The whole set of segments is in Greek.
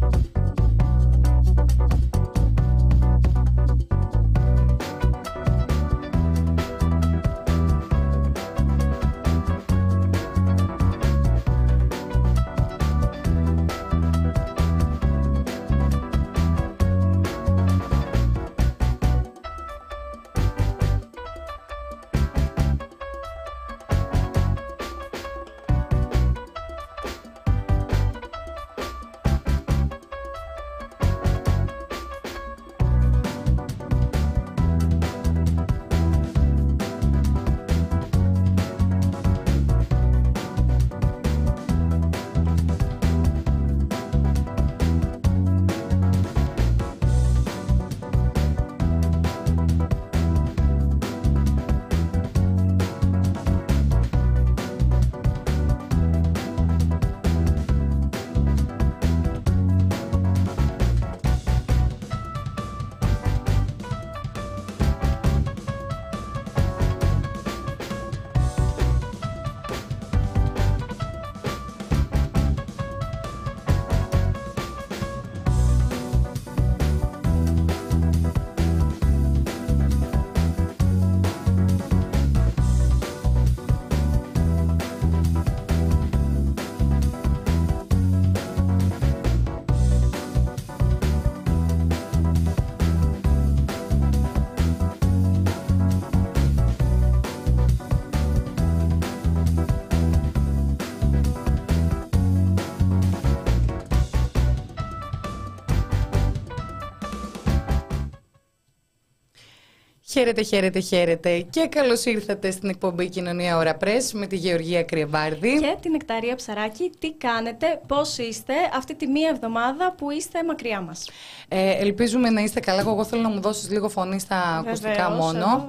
なるほど。Χαίρετε, χαίρετε, χαίρετε και καλώς ήρθατε στην εκπομπή Κοινωνία Ωρα Πρέσ με τη Γεωργία Κρυεβάρδη και την Εκταρία Ψαράκη. Τι κάνετε, πώς είστε αυτή τη μία εβδομάδα που είστε μακριά μας; Ε, ελπίζουμε να είστε καλά. Εγώ θέλω να μου δώσεις λίγο φωνή στα ακουστικά μόνο.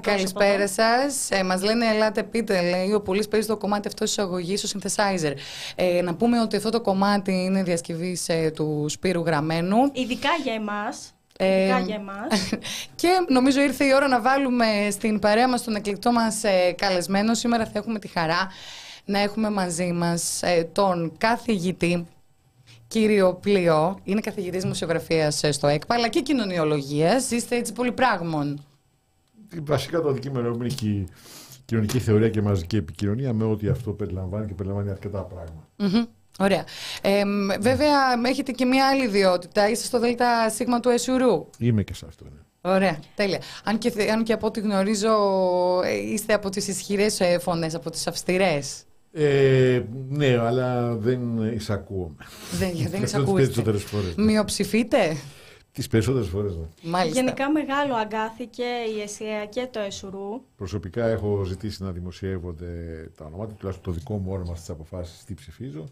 Καλησπέρα σας. Ε, Μας λένε, ελάτε πείτε, λέει ο Πολύ παίζει το κομμάτι αυτό της εισαγωγής, ο synthesizer. Ε, να πούμε ότι αυτό το κομμάτι είναι διασκευής ε, του Σπύρου Γραμμένου. Ειδικά για εμάς. Ε, για εμάς. και νομίζω ήρθε η ώρα να βάλουμε στην παρέα μας τον εκλεκτό μας ε, καλεσμένο. Σήμερα θα έχουμε τη χαρά να έχουμε μαζί μας ε, τον καθηγητή κύριο Πλοίο. Είναι καθηγητής μουσιογραφίας ε, στο ΕΚΠΑ, αλλά και κοινωνιολογίας. Είστε έτσι πολύ πράγμων. Βασικά το αντικείμενο είναι η κοινωνική θεωρία και μαζική επικοινωνία με ό,τι αυτό περιλαμβάνει και περιλαμβάνει αρκετά Ωραία. Ε, βέβαια, έχετε και μία άλλη ιδιότητα. Είστε στο ΔΣ Σίγμα του Εσουρού. Είμαι και σε αυτό, ναι. Ωραία, τέλεια. Αν και, αν και από ό,τι γνωρίζω, ε, είστε από τις ισχυρές ε, φωνές, από τις αυστηρές. Ε, ναι, αλλά δεν εισακούομαι. Δεν, δεν εισακούεστε. Τις περισσότερες φορές. Ναι. Μειοψηφείτε; Τις περισσότερες φορές, ναι. Μάλιστα. Γενικά μεγάλο αγκάθηκε η ΕΣΥΑ και το ΕΣΟΥΡΟΥ. Προσωπικά έχω ζητήσει να δημοσιεύονται τα ονόματα, τουλάχιστον το δικό μου όνομα στις αποφάσεις, τι ψηφίζω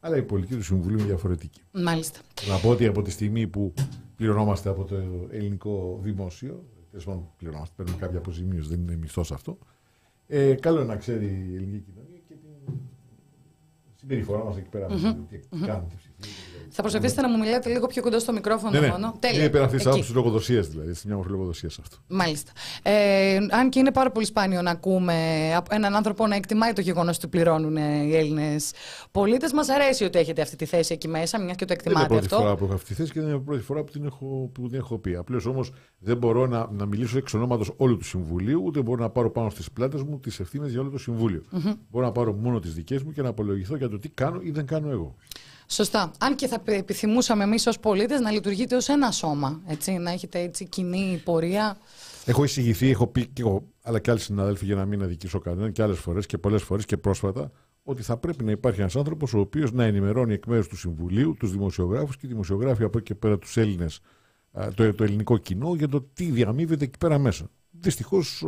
αλλά η πολιτική του Συμβουλίου είναι διαφορετική. Μάλιστα. Να πω ότι από τη στιγμή που πληρωνόμαστε από το ελληνικό δημόσιο, τέλος πάντων πληρωνόμαστε, παίρνουμε κάποια αποζημίωση, δεν είναι μισθός αυτό. Ε, καλό είναι να ξέρει η ελληνική κοινωνία και την συμπεριφορά μας εκεί πέρα. Mm-hmm. Τι κάνουν, τι ψηφίζουν. Θα προσπαθήσετε να μου μιλάτε λίγο πιο κοντά στο μικρόφωνο ναι, ναι. μόνο. Τέλεια. Είναι πέρα αυτή τη άποψης λογοδοσίας, δηλαδή. Είναι μια μορφή λογοδοσίας αυτό. Μάλιστα. Ε, αν και είναι πάρα πολύ σπάνιο να ακούμε έναν άνθρωπο να εκτιμάει το γεγονός ότι πληρώνουν οι Έλληνες πολίτες, μας αρέσει ότι έχετε αυτή τη θέση εκεί μέσα, μιας και το εκτιμάτε δεν είναι αυτό. πρώτη φορά που έχω αυτή τη θέση και δεν είναι η πρώτη φορά που την έχω, που την έχω πει. Απλώς όμως δεν μπορώ να, να μιλήσω εξ ονόματος όλου του Συμβουλίου, ούτε μπορώ να πάρω πάνω στις πλάτες μου τις ευθύνες για όλο το Συμβούλιο. Mm-hmm. Μπορώ να πάρω μόνο τις δικές μου και να απολογηθώ για το τι κάνω ή δεν κάνω εγώ. Σωστά. Αν και θα επιθυμούσαμε εμείς ως πολίτες να λειτουργείτε ως ένα σώμα, έτσι, να έχετε έτσι κοινή πορεία. Έχω εισηγηθεί, έχω πει και εγώ, αλλά και άλλοι συναδέλφοι για να μην αδικήσω κανέναν και άλλες φορές και πολλές φορές και πρόσφατα, ότι θα πρέπει να υπάρχει ένας άνθρωπος ο οποίος να ενημερώνει εκ μέρους του Συμβουλίου, τους δημοσιογράφους και οι δημοσιογράφοι από εκεί και πέρα τους Έλληνες, το, το ελληνικό κοινό για το τι διαμείβεται εκεί πέρα μέσα. Δυστυχώς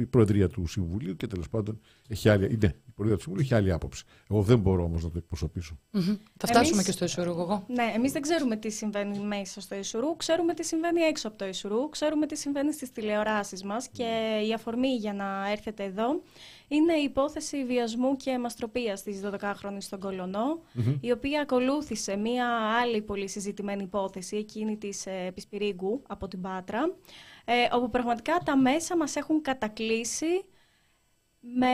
η Προεδρία του Συμβουλίου και τέλος πάντων έχει άλλη, ναι, η Προεδρία του Συμβουλίου έχει άλλη άποψη. Εγώ δεν μπορώ όμως να το εκπροσωπήσω. Mm-hmm. Θα φτάσουμε εμείς, και στο Ισουρού, εγώ. Ναι, εμείς δεν ξέρουμε τι συμβαίνει μέσα στο Ισουρού, ξέρουμε τι συμβαίνει έξω από το Ισουρού, ξέρουμε τι συμβαίνει στις τηλεοράσεις μας και η αφορμή για να έρθετε εδώ είναι η υπόθεση βιασμού και μαστροπία της 12χρονη στον κολονο mm-hmm. η οποία ακολούθησε μία άλλη πολύ συζητημένη υπόθεση, εκείνη της ε, Επισπυρίγκου από την Πάτρα ε, όπου πραγματικά τα μέσα μας έχουν κατακλείσει με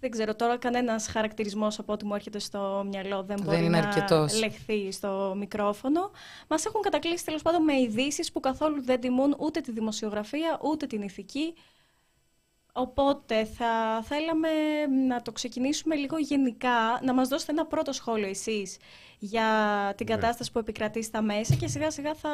δεν ξέρω τώρα κανένας χαρακτηρισμός από ό,τι μου έρχεται στο μυαλό δεν, Δεν μπορεί είναι να αρκετός. λεχθεί στο μικρόφωνο. Μας έχουν κατακλείσει τέλος πάντων με ειδήσεις που καθόλου δεν τιμούν ούτε τη δημοσιογραφία ούτε την ηθική. Οπότε θα θέλαμε να το ξεκινήσουμε λίγο γενικά, να μας δώσετε ένα πρώτο σχόλιο εσείς για την Ναι. κατάσταση που επικρατεί στα μέσα και σιγά σιγά θα,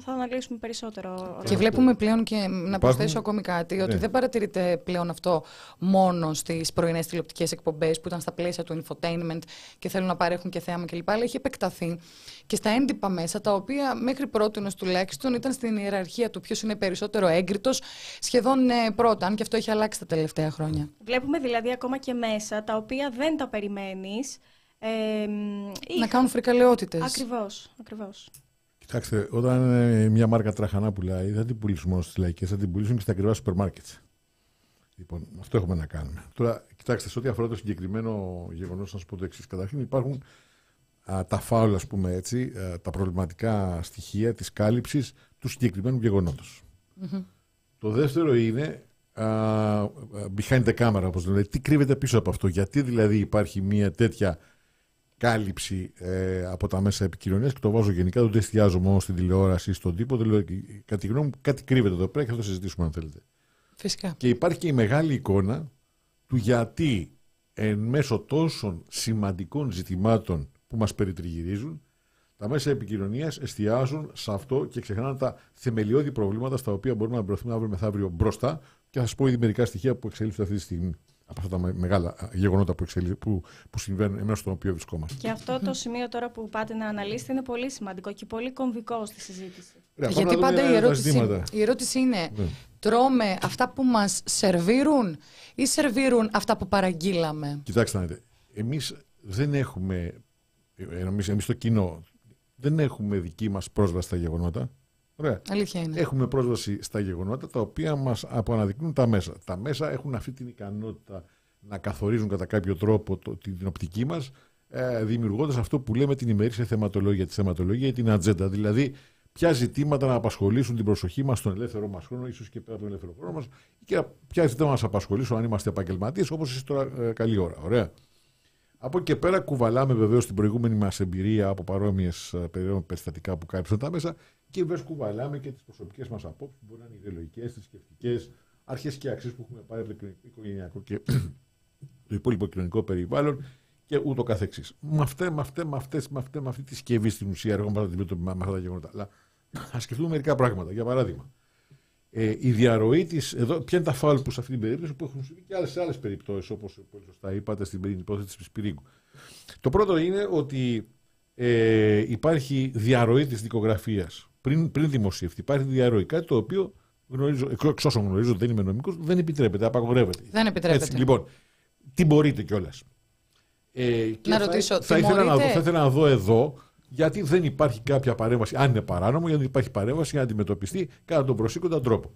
θα αναλύσουμε περισσότερο. όλα Και αυτά. βλέπουμε πλέον και να προσθέσω ακόμη κάτι, ότι Ναι. δεν παρατηρείται πλέον αυτό μόνο στις πρωινές τηλεοπτικές εκπομπές που ήταν στα πλαίσια του infotainment και θέλουν να παρέχουν και θέαμα κλπ. Αλλά έχει επεκταθεί και στα έντυπα μέσα, τα οποία μέχρι πρώτη τουλάχιστον ήταν στην ιεραρχία του ποιος είναι περισσότερο έγκριτος, σχεδόν ε, πρώτα, αν και αυτό έχει αλλάξει τα τελευταία χρόνια. Βλέπουμε δηλαδή ακόμα και μέσα τα οποία δεν τα περιμένεις. Ε, Να κάνουν φρικαλαιότητες. Ακριβώς, ακριβώς. Κοιτάξτε, όταν ε, μια μάρκα τραχανά πουλάει, δεν την πουλήσουν μόνο στις λαϊκές, θα την πουλήσουν και στα ακριβά σούπερ μάρκετς. Λοιπόν, αυτό έχουμε να κάνουμε. Τώρα, κοιτάξτε, σε ό,τι αφορά το συγκεκριμένο γεγονός, να σα πω το εξής. Καταρχήν, υπάρχουν α, τα φάουλ, ας πούμε έτσι, α, τα προβληματικά στοιχεία της κάλυψης του συγκεκριμένου γεγονότος. Το δεύτερο είναι α, α, behind the camera, όπως λένε. Τι κρύβεται πίσω από αυτό; Γιατί δηλαδή υπάρχει μια τέτοια κάλυψη ε, από τα μέσα επικοινωνίας και το βάζω γενικά, δεν το εστιάζω μόνο στην τηλεόραση ή στον τύπο. Δεν λέω, κατά τη γνώμη μου, κάτι κρύβεται εδώ πέρα και θα το συζητήσουμε αν θέλετε. Φυσικά. Και υπάρχει και η μεγάλη εικόνα του γιατί εν μέσω τόσων σημαντικών ζητημάτων που μας περιτριγυρίζουν, τα μέσα επικοινωνίας εστιάζουν σε αυτό και ξεχνάνε τα θεμελιώδη προβλήματα στα οποία μπορούμε να μπροθούμε αύριο μεθαύριο μπροστά και θα σας πω ήδη μερικά στοιχεία που εξελίσσονται αυτή τη στιγμή από αυτά τα με- μεγάλα α, γεγονότα που, εξελί, που, που συμβαίνουν εμένα στον οποίο βρισκόμαστε. Και αυτό το σημείο τώρα που πάτε να αναλύσετε είναι πολύ σημαντικό και πολύ κομβικό στη συζήτηση. Ωραία, πάμε Γιατί να δούμε πάντα η τα ερώτηση, ζητήματα. η ερώτηση είναι, Ναι. τρώμε αυτά που μας σερβίρουν ή σερβίρουν αυτά που παραγγείλαμε; Κοιτάξτε να δείτε. Εμείς δεν έχουμε, ε, εμείς, εμείς το κοινό, δεν έχουμε δική μας πρόσβαση στα γεγονότα. Ωραία. Αλήθεια είναι. Έχουμε πρόσβαση στα γεγονότα τα οποία μας απαναδεικνύουν τα μέσα. Τα μέσα έχουν αυτή την ικανότητα να καθορίζουν κατά κάποιο τρόπο το, την οπτική μας ε, δημιουργώντας αυτό που λέμε την ημερήσια θεματολογία, τη θεματολογία ή την ατζέντα. Δηλαδή, ποια ζητήματα να απασχολήσουν την προσοχή μας στον ελεύθερο μας χρόνο, ίσως και πέρα από τον ελεύθερο χρόνο μας, και ποια ζητήματα μας απασχολήσουν αν είμαστε επαγγελματίες, όπως εσείς τώρα ε, καλή ώρα. Ωραία. Από εκεί και πέρα κουβαλάμε βεβαίως την προηγούμενη μας εμπειρία από παρόμοιες περιστατικά που κάλυψαν τα μέσα και βεβαίω κουβαλάμε και τις προσωπικές μας απόψεις που μπορεί να είναι ιδεολογικές, θρησκευτικές, αρχές και αξίες που έχουμε πάρει από το οικογενειακό και το υπόλοιπο κοινωνικό περιβάλλον και ούτω καθεξής. Με, αυτέ, με, αυτέ, με, αυτές, με, αυτέ, με αυτή τη συσκευή στην ουσία έρχομαι να αντιμετωπίσουμε με αυτά τα γεγονότα. Αλλά α σκεφτούμε μερικά πράγματα. Για παράδειγμα, ε, η διαρροή της. Εδώ, ποια είναι τα φάουλ που σε αυτή την περίπτωση που έχουν συμβεί και άλλες σε άλλες περιπτώσεις, όπως πολύ σωστά είπατε στην περίπτωση υπόθεση της Σπυρίγκου. Το πρώτο είναι ότι ε, υπάρχει διαρροή της δικογραφίας πριν, πριν δημοσιευτεί. Υπάρχει διαρροή. Κάτι το οποίο γνωρίζω, εξ- εξ όσων γνωρίζω, δεν είμαι νομικός, δεν επιτρέπεται, απαγορεύεται. Δεν επιτρέπεται. Έτσι, λοιπόν, τι μπορείτε κιόλας. Ε, και Να θα- ρωτήσω, θα ήθελα, να δω, τιμωρείται; θα ήθελα να δω εδώ γιατί δεν υπάρχει κάποια παρέμβαση, αν είναι παράνομο, γιατί δεν υπάρχει παρέμβαση για να αντιμετωπιστεί κατά τον προσήκοντα τρόπο.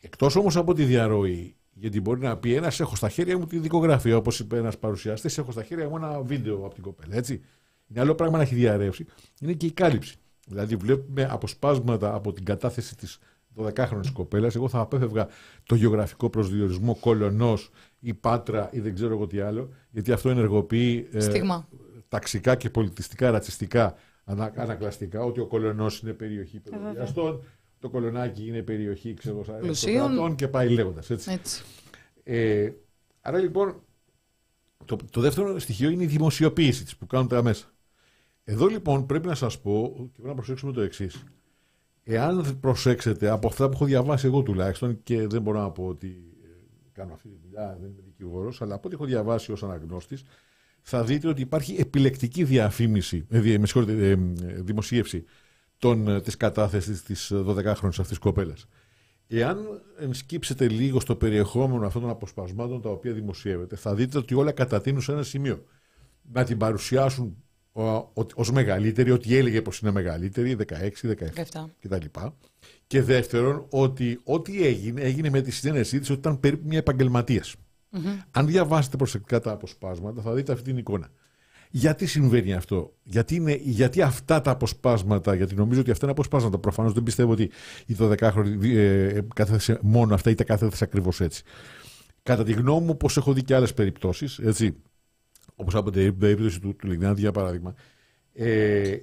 Εκτός όμως από τη διαρροή, γιατί μπορεί να πει ένας: Έχω στα χέρια μου τη δικογραφία, όπως είπε ένας παρουσιαστής, έχω στα χέρια μου ένα βίντεο από την κοπέλα. Έτσι. Είναι άλλο πράγμα να έχει διαρρεύσει, είναι και η κάλυψη. Δηλαδή, βλέπουμε αποσπάσματα από την κατάθεση της 12χρονη κοπέλας. Εγώ θα απέφευγα το γεωγραφικό προσδιορισμό κολονός ή πάτρα ή δεν ξέρω εγώ τι άλλο, γιατί αυτό ενεργοποιεί ε, Στίγμα. ταξικά και πολιτιστικά, ρατσιστικά, ανα, ανακλαστικά, ότι ο κολονός είναι περιοχή παιδοδιαστών, το κολονάκι είναι περιοχή ξέρω, εγώ, Πλουσίων. αριστοκρατών και πάει λέγοντας. Έτσι. Έτσι. Ε, άρα λοιπόν, το, το δεύτερο στοιχείο είναι η δημοσιοποίηση της που κάνουν τα μέσα. Εδώ λοιπόν πρέπει να σας πω και πρέπει να προσέξουμε το εξής. Εάν προσέξετε από αυτά που έχω διαβάσει εγώ τουλάχιστον και δεν μπορώ να πω ότι ε, κάνω αυτή τη δουλειά, δεν είμαι δικηγόρος, αλλά από ό,τι έχω διαβάσει ως αναγνώστης, θα δείτε ότι υπάρχει επιλεκτική διαφήμιση, ε, δι- με συγχωρείτε, ε, ε, δημοσίευση των, ε, της κατάθεσης της 12χρονης αυτής κοπέλας. Εάν σκύψετε λίγο στο περιεχόμενο αυτών των αποσπασμάτων τα οποία δημοσιεύεται, θα δείτε ότι όλα κατατείνουν σε ένα σημείο. Να την παρουσιάσουν ως μεγαλύτερη, ότι έλεγε πως είναι μεγαλύτερη, 16, 17 17. κτλ. Και δεύτερον, ότι ό,τι έγινε, έγινε με τη συνένεσή της ότι ήταν περίπου μια επαγγελματίας. Αν διαβάσετε προσεκτικά τα αποσπάσματα, θα δείτε αυτή την εικόνα. Γιατί συμβαίνει αυτό, γιατί, είναι, γιατί αυτά τα αποσπάσματα, γιατί νομίζω ότι αυτά είναι αποσπάσματα. Προφανώς δεν πιστεύω ότι η 12χρονη ε, κάθεσε μόνο αυτά ή τα κάθεσε ακριβώς έτσι. Κατά τη γνώμη μου, όπω έχω δει και άλλες περιπτώσεις, έτσι, όπως από την περίπτωση του, του Λιγνάδη, για παράδειγμα, ε,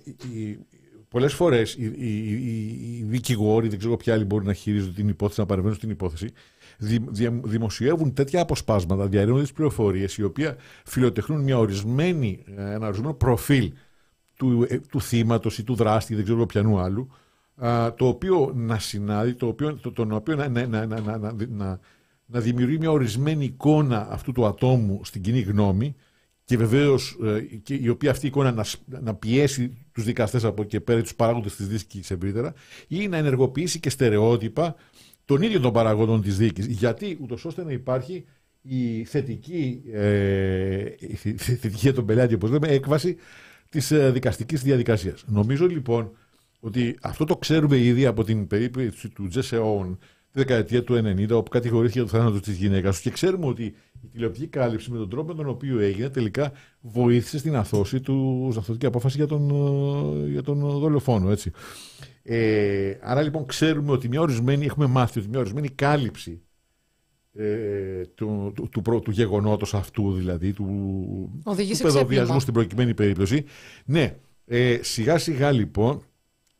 πολλές φορές οι, οι, οι, οι δικηγόροι, δεν ξέρω ποιοι άλλοι μπορεί να χειρίζονται την υπόθεση, να παρεμβαίνουν στην υπόθεση, δη, δημοσιεύουν τέτοια αποσπάσματα, διαρρήνουν τις πληροφορίες, οι οποία φιλοτεχνούν μια ορισμένη, ένα ορισμένο προφίλ του, ε, του θύματος ή του δράστη, δεν ξέρω ποιανού άλλου, το οποίο να συνάδει, το οποίο, το, τον οποίο να, να, να, να, να, να, να δημιουργεί μια ορισμένη εικόνα αυτού του ατόμου στην κοινή γνώμη και βεβαίως ε, η οποία αυτή η εικόνα να, να πιέσει τους δικαστές από εκεί πέρα, τους παράγοντες της δίκης ευρύτερα, ή να ενεργοποιήσει και στερεότυπα των ίδιων των παραγόντων της δίκης. Γιατί ούτως ώστε να υπάρχει η θετική, ε, η θετική για τον πελάτη, όπως λέμε, έκβαση της ε, δικαστικής διαδικασίας. Νομίζω λοιπόν ότι αυτό το ξέρουμε ήδη από την περίπτωση του Τζεσεόν τη δεκαετία του 90, όπου κατηγορήθηκε για το θάνατο της γυναίκας και ξέρουμε ότι η τηλεοπτική κάλυψη με τον τρόπο με τον οποίο έγινε τελικά βοήθησε στην αθώση του, στην αθωτική απόφαση για τον, ε, για τον δολοφόνο. Έτσι. Ε, άρα λοιπόν ξέρουμε ότι μια ορισμένη, έχουμε μάθει ότι μια ορισμένη κάλυψη ε, του, του, του, του, γεγονότος αυτού δηλαδή, του, του παιδοβιασμού στην προκειμένη περίπτωση. Ναι, ε, σιγά σιγά λοιπόν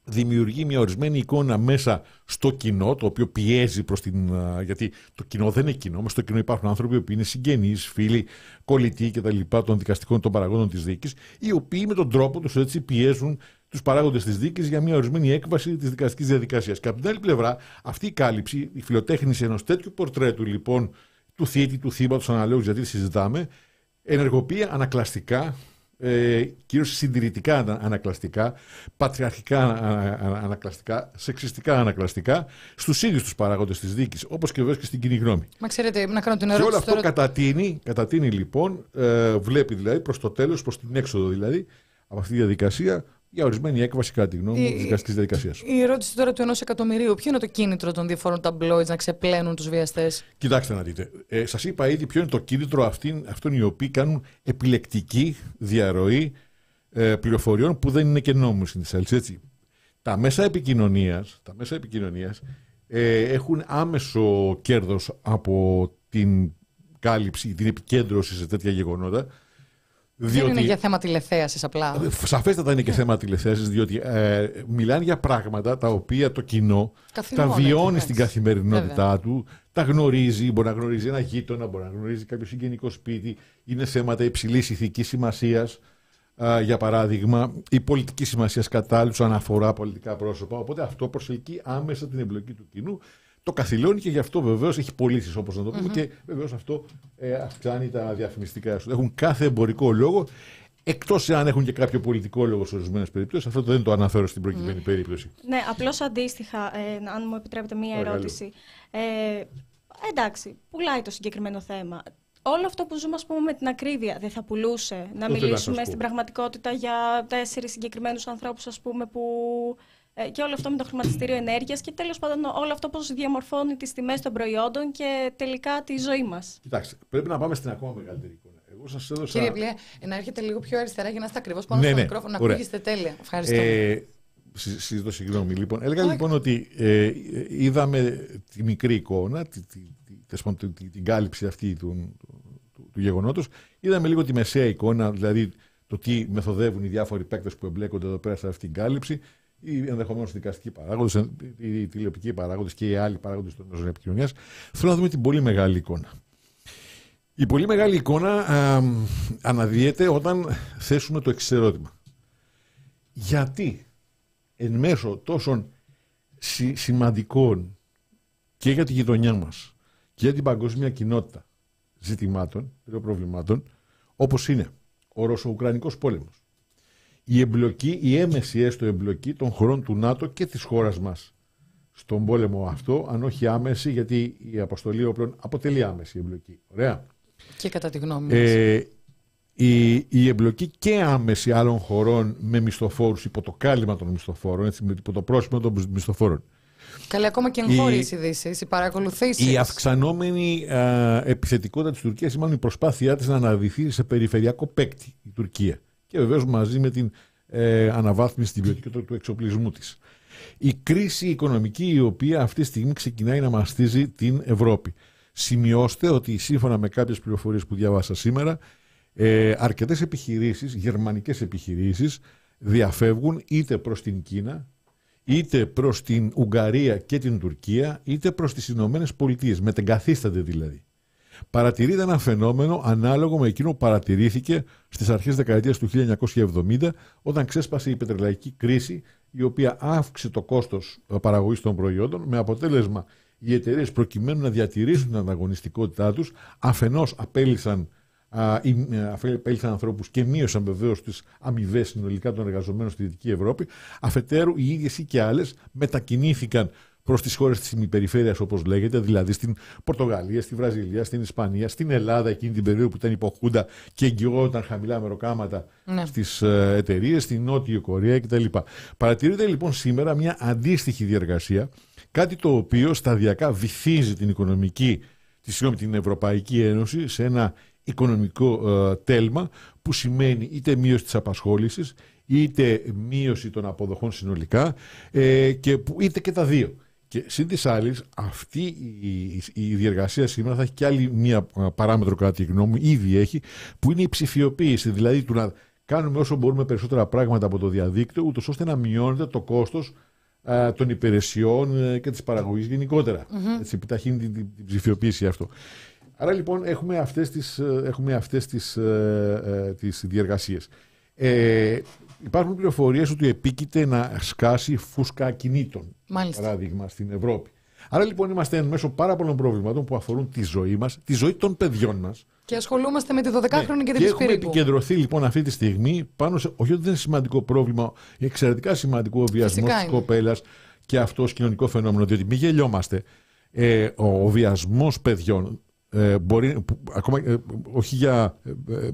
δημιουργεί μια ορισμένη εικόνα μέσα στο κοινό, το οποίο πιέζει προς την... γιατί το κοινό δεν είναι κοινό, μέσα στο κοινό υπάρχουν άνθρωποι που είναι συγγενείς, φίλοι, κολλητοί κτλ. των δικαστικών των παραγόντων της δίκης, οι οποίοι με τον τρόπο τους έτσι πιέζουν τους παράγοντες της δίκη για μια ορισμένη έκβαση της δικαστικής διαδικασίας. Και από την άλλη πλευρά, αυτή η κάλυψη, η φιλοτέχνηση ενός τέτοιου πορτρέτου λοιπόν του θήτη, του θύματος αναλόγου, γιατί συζητάμε, ενεργοποιεί ανακλαστικά ε, κυρίως συντηρητικά ανακλαστικά, πατριαρχικά ανακλαστικά, σεξιστικά ανακλαστικά στους ίδιους τους παράγοντες της δίκης, όπως και βέβαια και στην κοινή γνώμη. Μα ξέρετε, να κάνω την ερώτηση Και όλο αυτό τώρα... κατατείνει, κατατείνει λοιπόν, ε, βλέπει δηλαδή προς το τέλος, προς την έξοδο δηλαδή, από αυτή τη διαδικασία, για ορισμένη έκβαση, κατά τη γνώμη μου, τη δικαστική διαδικασία. Η ερώτηση τώρα του ενός εκατομμυρίου. Ποιο είναι το κίνητρο των διαφόρων ταμπλόιτ να ξεπλένουν τους βιαστές; Κοιτάξτε να δείτε. Ε, Σας είπα ήδη ποιο είναι το κίνητρο αυτήν, αυτών οι οποίοι κάνουν επιλεκτική διαρροή ε, πληροφοριών που δεν είναι και νόμιμες στην Τα μέσα επικοινωνίας τα μέσα επικοινωνίας, ε, έχουν άμεσο κέρδος από την κάλυψη, την επικέντρωση σε τέτοια γεγονότα διότι... Δεν είναι για θέμα τηλεθέασης απλά. Σαφέστατα είναι και θέμα τηλεθέασης, διότι ε, μιλάνε για πράγματα τα οποία το κοινό τα βιώνει στην καθημερινότητά του, τα γνωρίζει, μπορεί να γνωρίζει ένα γείτονα, μπορεί να γνωρίζει κάποιο συγγενικό σπίτι. Είναι θέματα υψηλής ηθικής σημασίας, για παράδειγμα, ή πολιτική σημασία κατάλληλου αναφορά πολιτικά πρόσωπα. Οπότε αυτό προσελκύει άμεσα την εμπλοκή του κοινού το καθυλώνει και γι' αυτό βεβαίως έχει πωλήσεις, όπως να το πούμε, και βεβαίως αυτό ε, αυξάνει τα διαφημιστικά έσοδα. Έχουν κάθε εμπορικό λόγο, εκτός αν έχουν και κάποιο πολιτικό λόγο σε ορισμένες περιπτώσεις. Αυτό δεν το αναφέρω στην προκειμένη περίπτωση. Ναι, απλώς αντίστοιχα, ε, αν μου επιτρέπετε μία ερώτηση. Ε, εντάξει, πουλάει το συγκεκριμένο θέμα. Όλο αυτό που ζούμε, ας πούμε, με την ακρίβεια, δεν θα πουλούσε να μιλήσουμε στην πραγματικότητα για τέσσερις συγκεκριμένους ανθρώπους, ας πούμε, που ε, και όλο αυτό με το χρηματιστήριο ενέργειας και τέλος πάντων όλο αυτό πώς διαμορφώνει τις τιμές των προϊόντων και τελικά τη ζωή μας. Κοιτάξτε, πρέπει να πάμε στην ακόμα μεγαλύτερη εικόνα. Εγώ σας έδωσα... Κύριε Πλέ, να έρχεται λίγο πιο αριστερά για να είστε ακριβώς πάνω ναι, στο ναι, μικρόφωνο, να ακούγεστε τέλεια. Ευχαριστώ. Ε, Συζητώ συγγνώμη. Λοιπόν, έλεγα λοιπόν ότι ε, είδαμε τη μικρή εικόνα, τη, τη, τη, τη, την κάλυψη αυτή του, του, του γεγονότος. Είδαμε λίγο τη μεσαία εικόνα, δηλαδή το τι μεθοδεύουν οι διάφοροι παίκτες που εμπλέκονται εδώ πέρα σε αυτή την κάλυψη ή ενδεχομένως οι δικαστικοί παράγοντες, οι τηλεοπτικοί παράγοντες και οι άλλοι παράγοντες των μέσων επικοινωνία, θέλω να δούμε την πολύ μεγάλη εικόνα. Η πολύ μεγάλη εικόνα α, αναδύεται όταν θέσουμε το εξή ερώτημα. Γιατί εν μέσω τόσων σημαντικών και για τη γειτονιά μας και για την παγκοσμία κοινότητα ζητημάτων, προβλημάτων, όπως είναι ο Ρωσο-Ουκρανικός πόλεμος, η εμπλοκή, η έμεση έστω εμπλοκή των χωρών του ΝΑΤΟ και της χώρας μας στον πόλεμο αυτό, αν όχι άμεση, γιατί η αποστολή όπλων αποτελεί άμεση εμπλοκή. Ωραία. Και κατά τη γνώμη ε, η, η εμπλοκή και άμεση άλλων χωρών με μισθοφόρους υπό το κάλυμα των μισθοφόρων, έτσι, υπό το πρόσωπο των μισθοφόρων. Καλή ακόμα και εγχώριες ειδήσεις, οι παρακολουθήσεις. Η αυξανόμενη α, επιθετικότητα της Τουρκίας, ή μάλλον η προσπάθειά της να αναδυθεί σε περιφερειακό παίκτη η Τουρκία και βεβαίως μαζί με την ε, αναβάθμιση στην ποιότητα του εξοπλισμού της. Η κρίση οικονομική η οποία αυτή τη στιγμή ξεκινάει να μαστίζει την Ευρώπη. Σημειώστε ότι σύμφωνα με κάποιες πληροφορίες που διάβασα σήμερα, ε, αρκετές επιχειρήσεις, γερμανικές επιχειρήσεις, διαφεύγουν είτε προς την Κίνα, είτε προς την Ουγγαρία και την Τουρκία, είτε προς τις Ηνωμένες Πολιτείες, μετεγκαθίστανται δηλαδή. Παρατηρείται ένα φαινόμενο ανάλογο με εκείνο που παρατηρήθηκε στις αρχές δεκαετίας του 1970 όταν ξέσπασε η πετρελαϊκή κρίση η οποία αύξησε το κόστος παραγωγής των προϊόντων με αποτέλεσμα οι εταιρείες προκειμένου να διατηρήσουν την ανταγωνιστικότητά τους αφενός απέλησαν απέλησαν ανθρώπους και μείωσαν βεβαίως τις αμοιβές συνολικά των εργαζομένων στη Δυτική Ευρώπη. Αφετέρου, οι ίδιες ή και άλλες μετακινήθηκαν προς τις χώρες της ημιπεριφέρειας, όπως λέγεται, δηλαδή στην Πορτογαλία, στη Βραζιλία, στην Ισπανία, στην Ελλάδα, εκείνη την περίοδο που ήταν υποχούντα και εγγυόταν χαμηλά μεροκάματα ναι. στις ε, εταιρείες, στην Νότια Κορέα κτλ. Παρατηρείται λοιπόν σήμερα μια αντίστοιχη διεργασία, κάτι το οποίο σταδιακά βυθίζει την οικονομική, τη, συγγνώμη, την Ευρωπαϊκή Ένωση σε ένα οικονομικό ε, τέλμα που σημαίνει είτε μείωση της απασχόλησης είτε μείωση των αποδοχών συνολικά ε, και που, είτε και τα δύο. Και συν της άλλης, αυτή η, η διεργασία σήμερα θα έχει και άλλη μία παράμετρο, κατά τη γνώμη μου, ήδη έχει, που είναι η ψηφιοποίηση. Δηλαδή, του να κάνουμε όσο μπορούμε περισσότερα πράγματα από το διαδίκτυο, ούτως ώστε να μειώνεται το κόστος των υπηρεσιών ε, και της παραγωγής γενικότερα. Mm-hmm. Έτσι, επιταχύνει την, την, την, ψηφιοποίηση αυτό. Άρα λοιπόν έχουμε αυτές τις, ε, έχουμε αυτές τις, ε, τις διεργασίες. Ε, Υπάρχουν πληροφορίες ότι επίκειται να σκάσει φούσκα ακινήτων. Μάλιστα. Παράδειγμα στην Ευρώπη. Άρα λοιπόν είμαστε εν μέσω πάρα πολλών προβλημάτων που αφορούν τη ζωή μας, τη ζωή των παιδιών μας. Και ασχολούμαστε με τη 12χρονη ναι. και την Και έχουμε επικεντρωθεί λοιπόν αυτή τη στιγμή πάνω σε. Όχι ότι δεν είναι σημαντικό πρόβλημα, εξαιρετικά σημαντικό ο βιασμός της κοπέλας και αυτός κοινωνικό φαινόμενο. Διότι μην γελιόμαστε. Ε, ο βιασμός παιδιών ε, μπορεί, ακόμα, ε, όχι για, ε,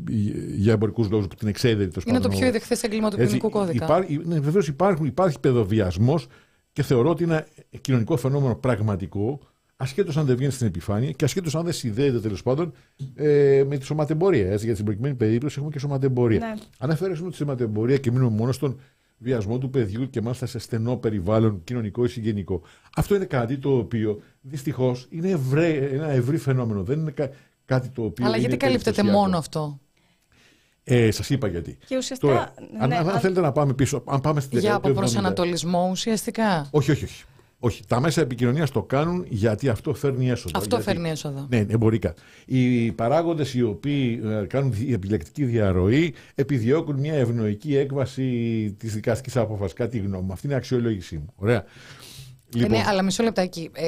για εμπορικούς λόγους που την εξέδερε το Είναι το πιο ιδεχθές έγκλημα του ποινικού κώδικα. Υπάρχει, ναι, Βεβαίως υπάρχει παιδοβιασμός και θεωρώ ότι είναι κοινωνικό φαινόμενο πραγματικό, ασχέτως αν δεν βγαίνει στην επιφάνεια και ασχέτως αν δεν συνδέεται τέλος πάντων ε, με τη σωματεμπορία. Έτσι, για την προκειμένη περίπτωση έχουμε και σωματεμπορία. Ναι. Αν αφαιρέσουμε τη σωματεμπορία και μείνουμε μόνο στον βιασμό του παιδιού και μάλιστα σε στενό περιβάλλον κοινωνικό ή συγγενικό. Αυτό είναι κάτι το οποίο δυστυχώς είναι ευρύ, ένα ευρύ φαινόμενο. Δεν είναι κάτι το οποίο. Αλλά γιατί καλύπτεται μόνο αυτό; Ε, Σας είπα γιατί. Και ουσιαστικά. Τώρα, ναι, αν, αν, θέλετε να πάμε πίσω, αν πάμε στην Για από προσανατολισμό ουσιαστικά; Όχι, όχι, όχι. Όχι, τα μέσα επικοινωνίας το κάνουν γιατί αυτό φέρνει έσοδα. Αυτό γιατί, φέρνει έσοδα. Ναι, εμπορικά. Οι παράγοντες οι οποίοι ε, κάνουν επιλεκτική διαρροή επιδιώκουν μια ευνοϊκή έκβαση της δικαστικής απόφασης. Κάτι γνώμη. Αυτή είναι η αξιολόγησή μου. Ωραία. Ε, λοιπόν. ναι, αλλά μισό λεπτάκι. Ε,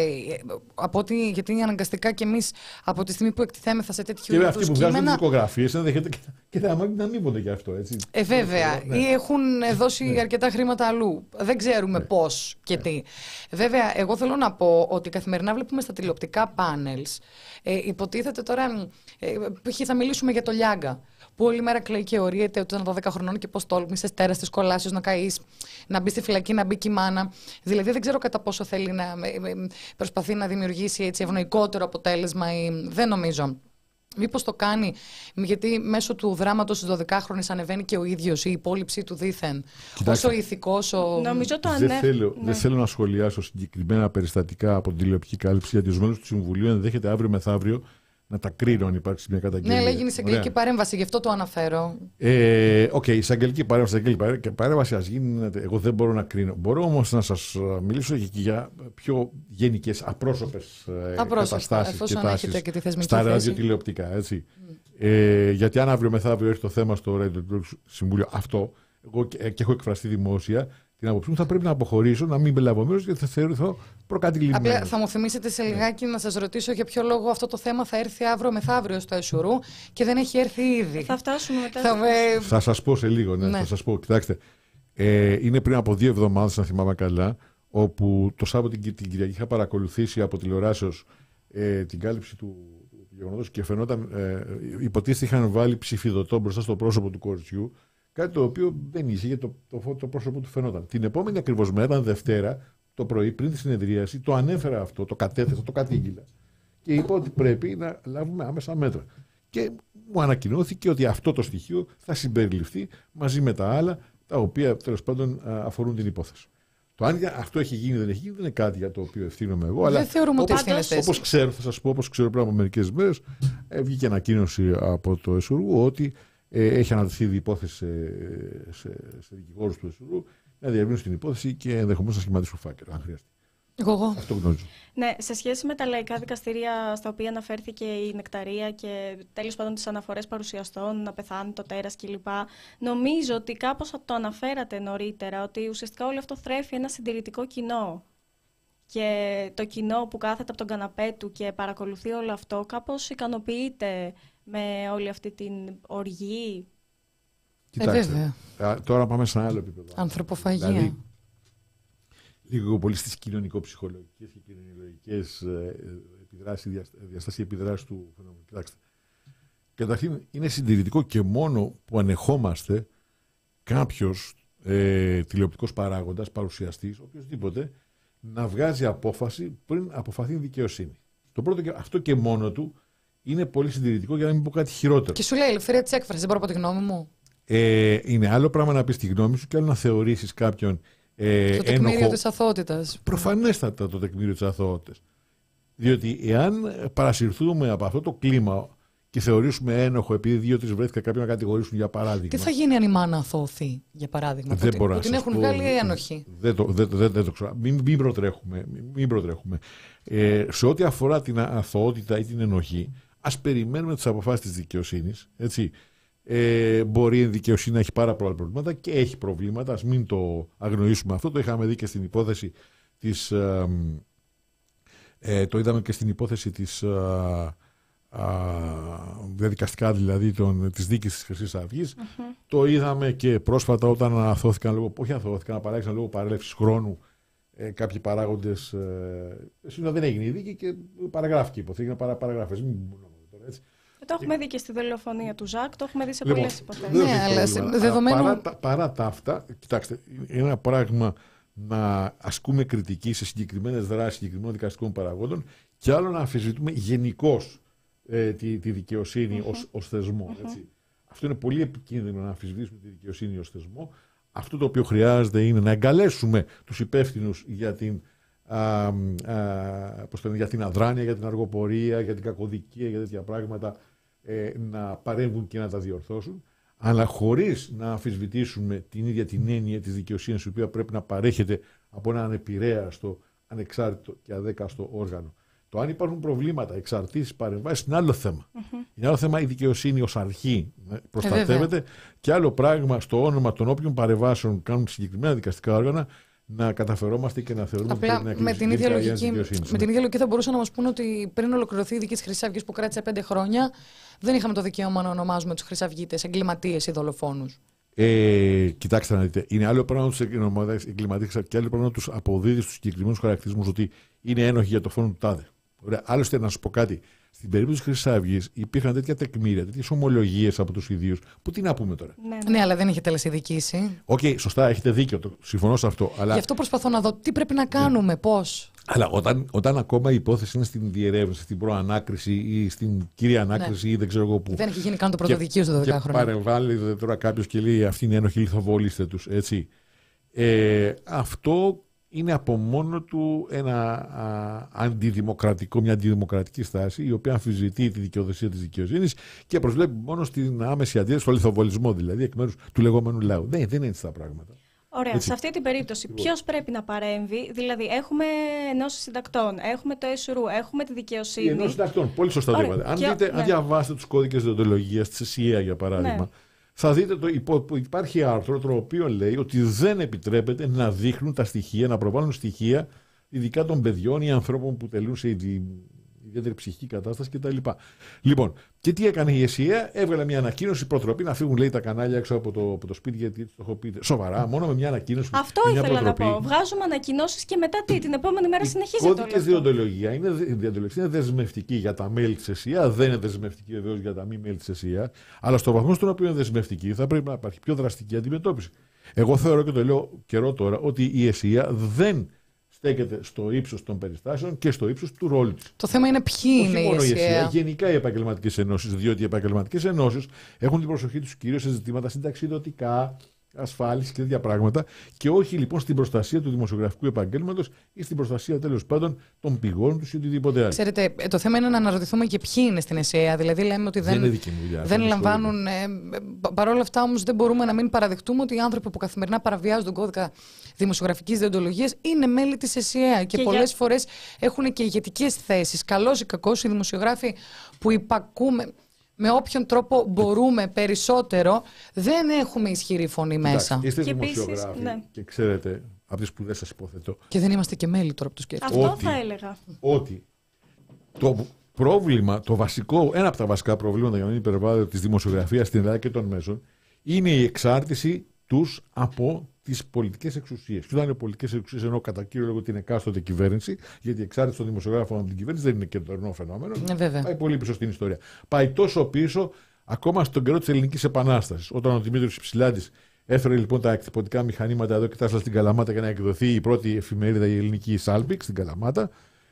από ότι, γιατί είναι αναγκαστικά και εμείς από τη στιγμή που εκτιθέμεθα σε τέτοιου είδους. Και αυτοί που βγάζουν δικογραφίε ενδέχεται και θα να αμείβονται γι' αυτό. Έτσι. Ε, βέβαια. Ναι. Ή έχουν δώσει ναι. αρκετά χρήματα αλλού. Δεν ξέρουμε ναι. πώς και ναι. τι. Βέβαια, εγώ θέλω να πω ότι καθημερινά βλέπουμε στα τηλεοπτικά πάνελς. Ε, υποτίθεται τώρα. Ε, π.χ. θα μιλήσουμε για το Λιάγκα που όλη μέρα κλαίει και ορίεται ότι ήταν 12 χρονών και πώς τόλμησες τέρα τη κολάσεω να καείς, να μπει στη φυλακή, να μπει και η μάνα. Δηλαδή δεν ξέρω κατά πόσο θέλει να προσπαθεί να δημιουργήσει έτσι ευνοϊκότερο αποτέλεσμα ή δεν νομίζω. Μήπως το κάνει, γιατί μέσω του δράματος της 12χρονη ανεβαίνει και ο ίδιος η υπόλοιψή του δίθεν. Κοιτάξτε, όσο ηθικός, ο. Νομίζω το ανέ... δεν, θέλω, ναι. δεν θέλω να σχολιάσω συγκεκριμένα περιστατικά από την τηλεοπτική κάλυψη, γιατί ως μέλος του Συμβουλίου ενδέχεται αύριο μεθαύριο να τα κρίνω αν υπάρξει μια καταγγελία. Ναι, λέγει εισαγγελική παρέμβαση, γι' αυτό το αναφέρω. Ε, OK, okay, εισαγγελική παρέμβαση, εισαγγελική παρέμβαση ας γίνει. Εγώ δεν μπορώ να κρίνω. Μπορώ όμως να σας μιλήσω και για πιο γενικές, απρόσωπες καταστάσεις και τάσεις στα ραδιοτηλεοπτικά. Έτσι. Mm. Ε, γιατί αν αύριο μεθαύριο έρθει το θέμα στο ραδιοτηλεοπτικό συμβούλιο αυτό, εγώ και, και έχω εκφραστεί δημόσια, την άποψή μου, θα πρέπει να αποχωρήσω, να μην μπελάβω μέρος γιατί θα θεωρηθώ προκατηλημένο. Απλά θα μου θυμίσετε σε λιγάκι να σας ρωτήσω για ποιο λόγο αυτό το θέμα θα έρθει αύριο μεθαύριο στο Εσουρού και δεν έχει έρθει ήδη. Θα φτάσουμε μετά. Θα, με... θα σας πω σε λίγο, ναι, ναι. θα σας πω. Κοιτάξτε, ε, είναι πριν από δύο εβδομάδες, αν θυμάμαι καλά, όπου το Σάββατο την, την Κυριακή είχα παρακολουθήσει από τηλεοράσεως ε, την κάλυψη του, του γεγονότος και φαινόταν, ε, υποτίθεται είχαν βάλει ψηφιδωτό μπροστά στο πρόσωπο του κοριτσιού Κάτι το οποίο δεν ίσχυε, το, το, το πρόσωπο του φαινόταν. Την επόμενη ακριβώς μέρα, Δευτέρα, το πρωί, πριν τη συνεδρίαση, το ανέφερα αυτό, το κατέθεσα, το κατήγγειλα. Και είπα ότι πρέπει να λάβουμε άμεσα μέτρα. Και μου ανακοινώθηκε ότι αυτό το στοιχείο θα συμπεριληφθεί μαζί με τα άλλα, τα οποία τέλος πάντων αφορούν την υπόθεση. Το αν αυτό έχει γίνει ή δεν έχει γίνει δεν είναι κάτι για το οποίο ευθύνομαι εγώ. Δεν θεωρούμε ότι ευθύνεστε Όπως ξέρω, θα σας πω, όπως ξέρω πριν από μερικές μέρες, ε, βγήκε ανακοίνωση από το ΕΣΟΡΟΥ ότι ε, έχει αναδειχθεί η υπόθεση σε, σε, σε δικηγόρους του ΕΣΟΡΟΥ να διαβίνουν την υπόθεση και ενδεχομένως να σχηματίσουν φάκελο, αν χρειαστεί. Εγώ, εγώ. Αυτό γνωρίζω. Ναι, σε σχέση με τα λαϊκά δικαστήρια στα οποία αναφέρθηκε η νεκταρία και τέλος πάντων τις αναφορές παρουσιαστών να πεθάνει το τέρας κλπ. Νομίζω ότι κάπως το αναφέρατε νωρίτερα ότι ουσιαστικά όλο αυτό θρέφει ένα συντηρητικό κοινό. Και το κοινό που κάθεται από τον καναπέ του και παρακολουθεί όλο αυτό κάπως ικανοποιείται με όλη αυτή την οργή. Κοιτάξτε, ε, τώρα πάμε σε ένα άλλο επίπεδο. Ανθρωποφαγία. Δηλαδή, λίγο πολύ στι κοινωνικο-ψυχολογικές και κοινωνιολογικέ επιδράσεις, διαστάσεις επιδράσει του φαινομένου. Κοιτάξτε. Καταρχήν, είναι συντηρητικό και μόνο που ανεχόμαστε κάποιος ε, τηλεοπτικός παράγοντας, παρουσιαστής, οποιοδήποτε, να βγάζει απόφαση πριν αποφαθεί η δικαιοσύνη. Το πρώτο, αυτό και μόνο του είναι πολύ συντηρητικό για να μην πω κάτι χειρότερο. Και σου λέει ελευθερία της έκφρασης, δεν μπορώ να πω τη γνώμη μου. Ε, είναι άλλο πράγμα να πεις τη γνώμη σου και άλλο να θεωρήσεις κάποιον ε, το τεκμήριο ένοχο... της αθωότητα. Προφανέστατα το τεκμήριο της αθωότητα. Διότι εάν παρασυρθούμε από αυτό το κλίμα και θεωρήσουμε ένοχο επειδή δύο-τρεις βρέθηκαν κάποιοι να κατηγορήσουν για παράδειγμα. Τι θα γίνει αν η μάνα αθώθη, για παράδειγμα. Δεν μπορώ να την έχουν πω, βγάλει ένοχοι. Δεν το, δεν, δεν, δεν το ξέρω. Μην, μην προτρέχουμε. Μην προτρέχουμε. Ε, σε ό,τι αφορά την αθωότητα ή την ενοχή, ας περιμένουμε τις αποφάσεις της δικαιοσύνης. Ε, μπορεί η δικαιοσύνη να έχει πάρα πολλά προβλήματα και έχει προβλήματα. Α μην το αγνοήσουμε αυτό. Το είχαμε δει και στην υπόθεση της, ε, ε, το είδαμε και στην υπόθεση της ε, διαδικαστικά δηλαδή των, της δίκης της Χρυσής Το είδαμε και πρόσφατα όταν αθώθηκαν λόγω, όχι αθώθηκαν, απαράγησαν λόγω παρέλευσης χρόνου ε, κάποιοι παράγοντες. Ε, δεν έγινε η δίκη και παραγράφηκε η υποθήκη, παρα, παραγράφες. Μην τώρα έτσι. Το έχουμε δει και στη δολοφονία του Ζακ, το έχουμε δει σε λοιπόν, πολλές υποθέσει. Ναι, αλλά δεδομένου... παρά, παρά τα αυτά, κοιτάξτε, είναι ένα πράγμα να ασκούμε κριτική σε συγκεκριμένες δράσεις συγκεκριμένων δικαστικών παραγόντων και άλλο να αμφισβητούμε γενικώς ε, τη, τη δικαιοσύνη mm-hmm. ως, θεσμό. Έτσι. Αυτό είναι πολύ επικίνδυνο να αμφισβητήσουμε τη δικαιοσύνη ως θεσμό. Αυτό το οποίο χρειάζεται είναι να εγκαλέσουμε τους υπεύθυνους για την α, α, για την αδράνεια, για την αργοπορία, για την κακοδικία, για τέτοια πράγματα ε, να παρέμβουν και να τα διορθώσουν, αλλά χωρίς να αμφισβητήσουμε την ίδια την έννοια της δικαιοσύνης, η οποία πρέπει να παρέχεται από ένα ανεπηρέαστο, ανεξάρτητο και αδέκαστο όργανο. Το αν υπάρχουν προβλήματα, εξαρτήσεις, παρεμβάσεις είναι άλλο θέμα. Mm-hmm. Είναι άλλο θέμα η δικαιοσύνη ως αρχή ε, προστατεύεται ε, και άλλο πράγμα στο όνομα των όποιων παρεμβάσεων κάνουν συγκεκριμένα δικαστικά όργανα να καταφερόμαστε και να θεωρούμε Απλά ότι πρέπει να με την, ίδια λογική, με την ίδια λογική θα μπορούσαν να μας πούνε ότι πριν ολοκληρωθεί η δική της Χρυσή που κράτησε πέντε χρόνια, δεν είχαμε το δικαίωμα να ονομάζουμε τους Χρυσαυγίτε εγκληματίες ή δολοφόνους. Ε, κοιτάξτε να δείτε. Είναι άλλο πράγμα να τους εγκληματίες και άλλο πράγμα να τους αποδίδει στους συγκεκριμένους χαρακτηρισμούς ότι είναι ένοχοι για το φόνο του τάδε. Ωραία. Άλλωστε, να σας πω κάτι. Στην περίπτωση της Χρυσής Αυγής υπήρχαν τέτοια τεκμήρια, τέτοιες ομολογίες από τους ιδίους. Που τι να πούμε τώρα; Ναι, ναι. ναι αλλά δεν είχε τελεσυδικήσει. OK, okay, σωστά, έχετε δίκιο. Το, συμφωνώ σε αυτό. Αλλά... Γι' αυτό προσπαθώ να δω τι πρέπει να κάνουμε, ναι. πώς. Αλλά όταν, όταν ακόμα η υπόθεση είναι στην διερεύνηση, στην προανάκριση ή στην κύρια ναι. ανάκριση ναι. ή δεν ξέρω εγώ πού. Δεν έχει γίνει καν το πρωτοδικείο στο 12 χρόνια. Και παρεμβάλλει τώρα κάποιος και λέει Αυτή είναι ένοχη, λιθοβολήστε τους. Ε, αυτό είναι από μόνο του ένα α, αντιδημοκρατικό, μια αντιδημοκρατική στάση η οποία αμφισβητεί τη δικαιοδοσία της δικαιοσύνης και προσβλέπει μόνο στην άμεση αντίθεση, στο λιθοβολισμό δηλαδή εκ μέρους του λεγόμενου λαού. Ναι, δεν είναι έτσι τα πράγματα. Ωραία. Έτσι. Σε αυτή την περίπτωση, λοιπόν. ποιος πρέπει να παρέμβει, δηλαδή έχουμε ενώσει συντακτών, έχουμε το ΕΣΡΟΥ, έχουμε τη δικαιοσύνη. Οι ενώσει συντακτών, πολύ σωστά το είπατε. Αν, δείτε, ναι. αν διαβάσετε τους κώδικες διοντολογίας της ΕΣΥΑ, για παράδειγμα, ναι θα δείτε το υπάρχει άρθρο το οποίο λέει ότι δεν επιτρέπεται να δείχνουν τα στοιχεία, να προβάλλουν στοιχεία ειδικά των παιδιών ή ανθρώπων που τελούν σε ιδιαίτερη ψυχική κατάσταση κτλ. Λοιπόν, και τι έκανε η ΕΣΥΑ, έβγαλε μια ανακοίνωση προτροπή να φύγουν λέει τα κανάλια έξω από το, από το σπίτι, γιατί το έχω πει σοβαρά, μόνο με μια ανακοίνωση. Αυτό μια ήθελα προτροπή. να πω. Βγάζουμε ανακοινώσεις και μετά τι, την επόμενη μέρα συνεχίζεται. Οι κώδικε διοντολογία είναι, είναι δεσμευτική για τα μέλη της ΕΣΥΑ, δεν είναι δεσμευτική βεβαίως για τα μη μέλη της ΕΣΥΑ, αλλά στο βαθμό στον οποίο είναι δεσμευτική θα πρέπει να υπάρχει πιο δραστική αντιμετώπιση. Εγώ θεωρώ και το λέω καιρό τώρα ότι η ΕΣΥΑ δεν στέκεται στο ύψος των περιστάσεων και στο ύψος του ρόλου της. Το θέμα είναι ποιοι Όχι είναι μόνο οι ΕΣΥΑ, γενικά οι επαγγελματικές ενώσεις. Διότι οι επαγγελματικές ενώσεις έχουν την προσοχή τους κυρίως σε ζητήματα συνταξιδοτικά, ασφάλιση και τέτοια πράγματα και όχι λοιπόν στην προστασία του δημοσιογραφικού επαγγέλματος ή στην προστασία τέλος πάντων των πηγών τους ή οτιδήποτε άλλο. Ξέρετε, ε, το θέμα είναι να αναρωτηθούμε και ποιοι είναι στην ΕΣΕΑ. Δηλαδή, λέμε ότι δεν, δεν, δουλειά, δεν λαμβάνουν. Ε, Παρ' όλα αυτά, όμως, δεν μπορούμε να μην παραδεχτούμε ότι οι άνθρωποι που καθημερινά παραβιάζουν τον κώδικα δημοσιογραφικής διοντολογίας είναι μέλη της ΕΣΕΑ και, και πολλές για... φορές έχουν και ηγετικές θέσεις. Καλός ή κακός, οι δημοσιογράφοι που υπακούμε με όποιον τρόπο μπορούμε περισσότερο, δεν έχουμε ισχυρή φωνή μέσα. είστε και δημοσιογράφοι ναι. και ξέρετε από τις σπουδές σας υποθετώ. Και δεν είμαστε και μέλη τώρα που το σκέφτομαι. Αυτό θα έλεγα. Ότι το πρόβλημα, το βασικό, ένα από τα βασικά προβλήματα για να μην υπερβάλλω της δημοσιογραφίας στην Ελλάδα και των μέσων, είναι η εξάρτηση τους από τις πολιτικές εξουσίες. Και όταν είναι πολιτικές εξουσίες, ενώ κατά κύριο λόγο την εκάστοτε κυβέρνηση, γιατί η εξάρτηση των δημοσιογράφων από την κυβέρνηση δεν είναι κεντρικό φαινόμενο. Ναι, πάει πολύ πίσω στην ιστορία. Πάει τόσο πίσω, ακόμα στον καιρό της Ελληνικής Επανάστασης, όταν ο Δημήτρης Ψηλάντης έφερε λοιπόν τα εκτυπωτικά μηχανήματα εδώ και τα στην Καλαμάτα για να εκδοθεί η πρώτη εφημερίδα η ελληνική Σάλμπιξ στην Καλαμάτα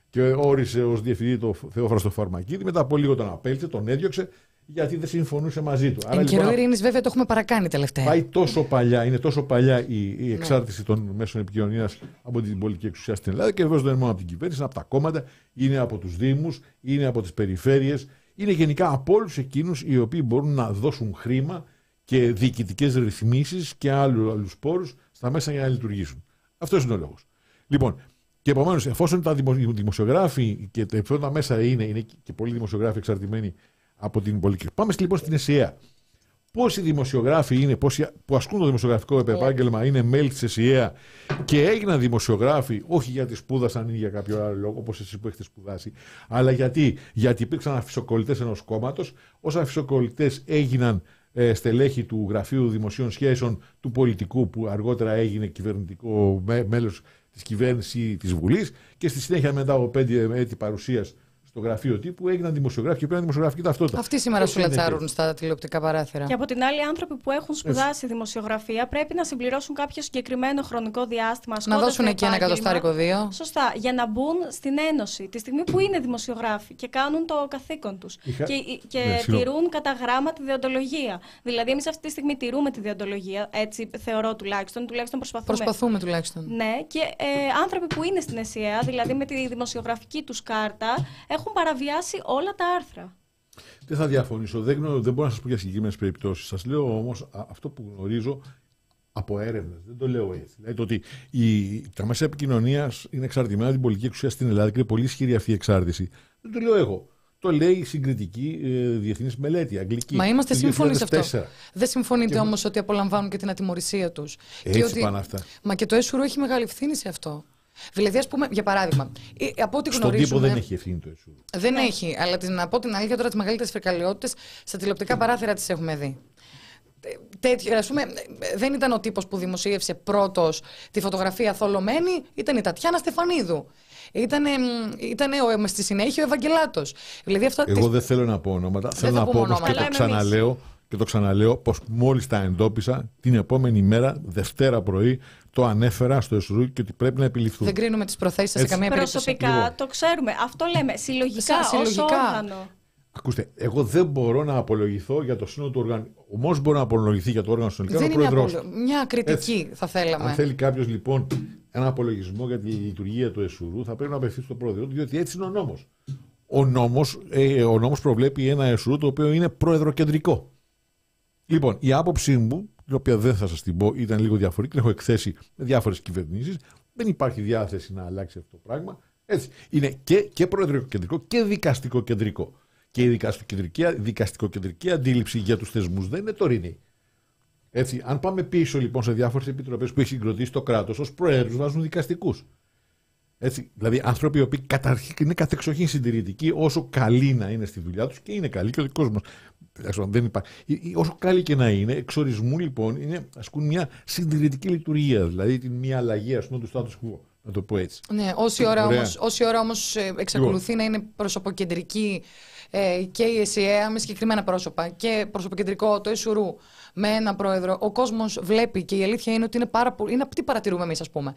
και όρισε ως διευθυντή το Θεόφραστο Φαρμακίδη. Μετά από λίγο τον απέλησε, τον έδιωξε γιατί δεν συμφωνούσε μαζί του. Εν καιρό ειρήνης, βέβαια, το έχουμε παρακάνει τελευταία. Πάει τόσο παλιά, είναι τόσο παλιά η, η ναι. εξάρτηση των μέσων επικοινωνίας από την πολιτική εξουσία στην Ελλάδα και βεβαίως δεν είναι μόνο από την κυβέρνηση, είναι από τα κόμματα, είναι από τους Δήμους, είναι από τις περιφέρειες, είναι γενικά από όλους εκείνους οι οποίοι μπορούν να δώσουν χρήμα και διοικητικές ρυθμίσεις και άλλου πόρους στα μέσα για να λειτουργήσουν. Αυτός είναι ο λόγος. Λοιπόν, και επομένως, εφόσον τα δημοσιογράφοι και τα μέσα είναι, είναι και πολλοί δημοσιογράφοι εξαρτημένοι από την πολιτική. Πάμε λοιπόν στην ΕΣΥΑ. Πόσοι δημοσιογράφοι είναι, πόσοι που ασκούν το δημοσιογραφικό επάγγελμα είναι μέλη της ΕΣΥΑ και έγιναν δημοσιογράφοι, όχι γιατί σπούδασαν ή για κάποιο άλλο λόγο, όπως εσεί που έχετε σπουδάσει, αλλά γιατί, γιατί υπήρξαν αφισοκολλητές ενός κόμματος. Ω αφισοκολλητές έγιναν ε, στελέχη του Γραφείου Δημοσίων Σχέσεων του πολιτικού, που αργότερα έγινε κυβερνητικό μέλος της κυβέρνησης ή της Βουλής, και στη συνέχεια μετά από πέντε έτη παρουσίας στο γραφείο τύπου έγιναν δημοσιογράφοι και πήραν δημοσιογραφική ταυτότητα. Αυτοί σήμερα σου λατσάρουν στα τηλεοπτικά παράθυρα. Και από την άλλη, άνθρωποι που έχουν σπουδάσει Έτσι. δημοσιογραφία πρέπει να συμπληρώσουν κάποιο συγκεκριμένο χρονικό διάστημα. Να δώσουν εκεί ένα εκατοστάρικο δύο. Σωστά. Για να μπουν στην Ένωση τη στιγμή που είναι δημοσιογράφοι και κάνουν το καθήκον τους. Είχα... Και, και ναι, τηρούν κατά γράμμα τη διοντολογία. Δηλαδή, εμείς αυτή τη στιγμή τηρούμε τη διοντολογία. Έτσι θεωρώ τουλάχιστον. Τουλάχιστον προσπαθούμε. Προσπαθούμε τουλάχιστον. Ναι. Και ε, άνθρωποι που είναι στην ΕΣΥΑ, δηλαδή με τη δημοσιογραφική τους κάρτα, έχουν έχουν παραβιάσει όλα τα άρθρα. Δεν θα διαφωνήσω. Δεν, γνω, δεν μπορώ να σας πω για συγκεκριμένες περιπτώσεις. Σας λέω όμως αυτό που γνωρίζω από έρευνες. Δεν το λέω έτσι. Δηλαδή το ότι η, τα μέσα επικοινωνίας είναι εξαρτημένα από την πολιτική εξουσία στην Ελλάδα και είναι πολύ ισχυρή αυτή η εξάρτηση. Δεν το λέω εγώ. Το λέει η συγκριτική ε, διεθνής μελέτη, αγγλική. Μα είμαστε σύμφωνοι σε αυτό. Δεν συμφωνείτε και... όμως ότι απολαμβάνουν και την ατιμορρησία τους. Έτσι ότι... πάνε αυτά. Μα και το έσουρο έχει μεγάλη ευθύνη σε αυτό. Δηλαδή, ας πούμε, για παράδειγμα, από ό,τι Στον τύπο δεν έχει ευθύνη το ΕΣΟΥ. Δεν ναι. έχει, αλλά την, από την αλήθεια τώρα τις μεγαλύτερες φρικαλαιότητες στα τηλεοπτικά παράθυρα τις έχουμε δει. Τέτοιο, ας πούμε, δεν ήταν ο τύπος που δημοσίευσε πρώτος τη φωτογραφία θολωμένη, ήταν η Τατιάνα Στεφανίδου. Ήταν ήτανε ο, στη συνέχεια ο Ευαγγελάτος. Δηλαδή αυτά Εγώ τις... δεν θέλω να πω ονόματα, θέλω να πω όμως και το ξαναλέω, και το ξαναλέω πως μόλις τα εντόπισα την επόμενη μέρα, Δευτέρα πρωί, το ανέφερα στο ΕΣΡΟΥ και ότι πρέπει να επιληφθούν. Δεν κρίνουμε τις προθέσεις σε καμία περίπτωση. Προσωπικά λοιπόν. το ξέρουμε. Αυτό λέμε. Συλλογικά, συλλογικά. ως όργανο. Ακούστε, εγώ δεν μπορώ να απολογηθώ για το σύνολο του οργάνου. Όμω μπορώ να απολογηθεί για το όργανο συνολικά δεν ο πρόεδρος. Μια κριτική Έτσι. θα θέλαμε. Αν θέλει κάποιος λοιπόν ένα απολογισμό για τη λειτουργία του ΕΣΟΥΡΟΥ, θα πρέπει να απευθύνει στον πρόεδρο του, διότι έτσι είναι ο νόμος. Ο νόμος ε, ο νόμος προβλέπει ένα ΕΣΟΥΡΟΥ το οποίο είναι προεδροκεντρικό. Λοιπόν, η άποψή μου την οποία δεν θα σας την πω, ήταν λίγο διαφορετική, την έχω εκθέσει με διάφορες κυβερνήσεις. Δεν υπάρχει διάθεση να αλλάξει αυτό το πράγμα. Έτσι. Είναι και, και προεδροκεντρικό και δικαστικό-κεντρικό. Και η δικαστικό-κεντρική αντίληψη για τους θεσμούς δεν είναι τωρινή. Έτσι, αν πάμε πίσω λοιπόν σε διάφορες επιτροπές που έχει συγκροτήσει το κράτος, ως προέδρους βάζουν δικαστικούς. Έτσι, δηλαδή άνθρωποι οι οποίοι καταρχήν είναι κατεξοχήν συντηρητικοί, όσο καλοί να είναι στη δουλειά τους και είναι καλοί και ο δικός μας δεν υπάρχει. Όσο καλή και να είναι, εξορισμού λοιπόν είναι, ασκούν μια συντηρητική λειτουργία, δηλαδή την μια αλλαγή ας πούμε, του status quo. Να το πω έτσι. Ναι, όση ώρα, όμως, όση ώρα όμως ε, εξακολουθεί λοιπόν. να είναι προσωποκεντρική ε, και η ΕΣΥΑ με συγκεκριμένα πρόσωπα και προσωποκεντρικό το ΕΣΟΥΡΟΥ με ένα πρόεδρο, ο κόσμος βλέπει και η αλήθεια είναι ότι είναι πάρα πολύ. Είναι τι παρατηρούμε εμείς, ας πούμε.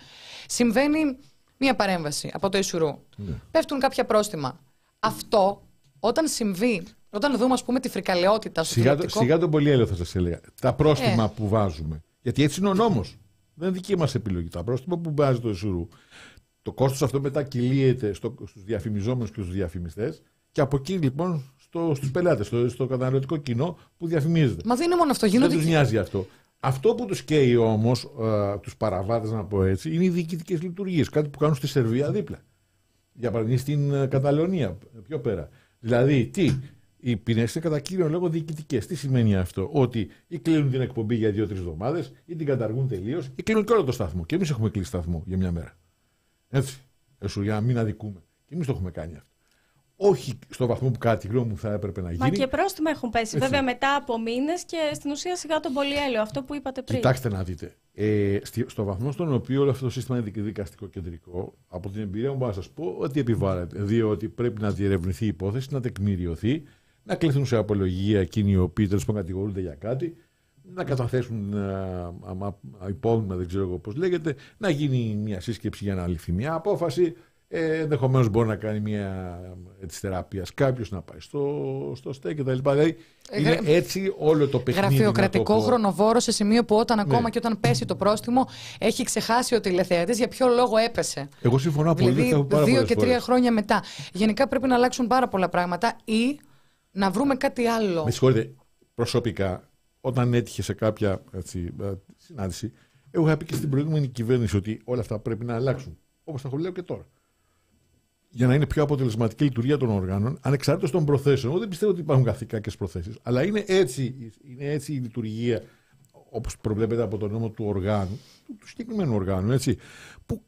Συμβαίνει μία παρέμβαση από το ΕΣΟΥΡΟΥ. Ναι. Πέφτουν κάποια πρόστιμα. Αυτό όταν συμβεί όταν δούμε, ας πούμε, τη φρικαλαιότητα στο σιγά, το, σιγά τον πολύ θα σας έλεγα. Τα πρόστιμα ε. που βάζουμε Γιατί έτσι είναι ο νόμος. Δεν είναι δική μας επιλογή. Τα πρόστιμα που βάζει το Εσουρού, το κόστος αυτό μετά κυλίεται στους διαφημιζόμενους και στους διαφημιστές και από εκεί λοιπόν στο, στους πελάτες, στο, στο καταναλωτικό κοινό που διαφημίζεται. Μα δεν είναι μόνο αυτό. Γίνονται... Δεν τους νοιάζει αυτό. Αυτό που τους καίει όμως, ε, τους παραβάτες, να πω έτσι, είναι οι διοικητικές λειτουργίες. Κάτι που κάνουν στη Σερβία δίπλα. Για παράδειγμα, στην ε, Καταλωνία, πιο πέρα. Δηλαδή, τι, οι ποινές είναι κατά κύριο λόγο διοικητικές. Τι σημαίνει αυτό, Ότι ή κλείνουν την εκπομπή για δύο-τρεις εβδομάδες, ή την καταργούν τελείως, ή κλείνουν και όλο το σταθμό. Και εμείς έχουμε κλείσει σταθμό για μια μέρα. Έτσι. Έσου, για να μην αδικούμε. Και εμείς το έχουμε κάνει αυτό όχι στο βαθμό που κάτι γνώμη μου θα έπρεπε να γίνει. Μα και πρόστιμα έχουν πέσει. Βέβαια μετά από μήνες και στην ουσία σιγά τον πολυέλαιο, αυτό που είπατε πριν. Κοιτάξτε να δείτε. Ε, στο βαθμό στον οποίο όλο αυτό το σύστημα είναι δικαστικό κεντρικό, από την εμπειρία μου μπορώ να σας πω ότι επιβάλλεται. Διότι πρέπει να διερευνηθεί η υπόθεση, να τεκμηριωθεί, να κληθούν σε απολογία εκείνοι οι οποίοι τέλος πάντων κατηγορούνται για κάτι, να καταθέσουν ε, υπόμνημα, δεν ξέρω πώς λέγεται, να γίνει μια σύσκεψη για να ληφθεί μια απόφαση. Ε, Ενδεχομένως μπορεί να κάνει μια της θεραπείας κάποιος να πάει στο, στο ΣΤΕ κτλ. Δηλαδή ε, είναι έτσι όλο το παιχνίδι. Γραφειοκρατικό το χρονοβόρο σε σημείο που όταν ακόμα ναι. και όταν πέσει το πρόστιμο έχει ξεχάσει ο τηλεθεατής για ποιο λόγο έπεσε. Εγώ συμφωνώ πολύ. Δηλαδή, δύο και τρία χρόνια μετά. Γενικά πρέπει να αλλάξουν πάρα πολλά πράγματα ή να βρούμε κάτι άλλο. Με συγχωρείτε, προσωπικά, όταν έτυχε σε κάποια έτσι, ε, συνάντηση, εγώ είχα πει και στην προηγούμενη κυβέρνηση ότι όλα αυτά πρέπει να αλλάξουν. Όπως τα λέω και τώρα για να είναι πιο αποτελεσματική η λειτουργία των οργάνων, ανεξάρτητος των προθέσεων. Εγώ δεν πιστεύω ότι υπάρχουν καθηκάκες προθέσεις. Αλλά είναι έτσι, είναι έτσι η λειτουργία, όπως προβλέπεται από τον νόμο του οργάνου, του, του συγκεκριμένου οργάνου, έτσι, που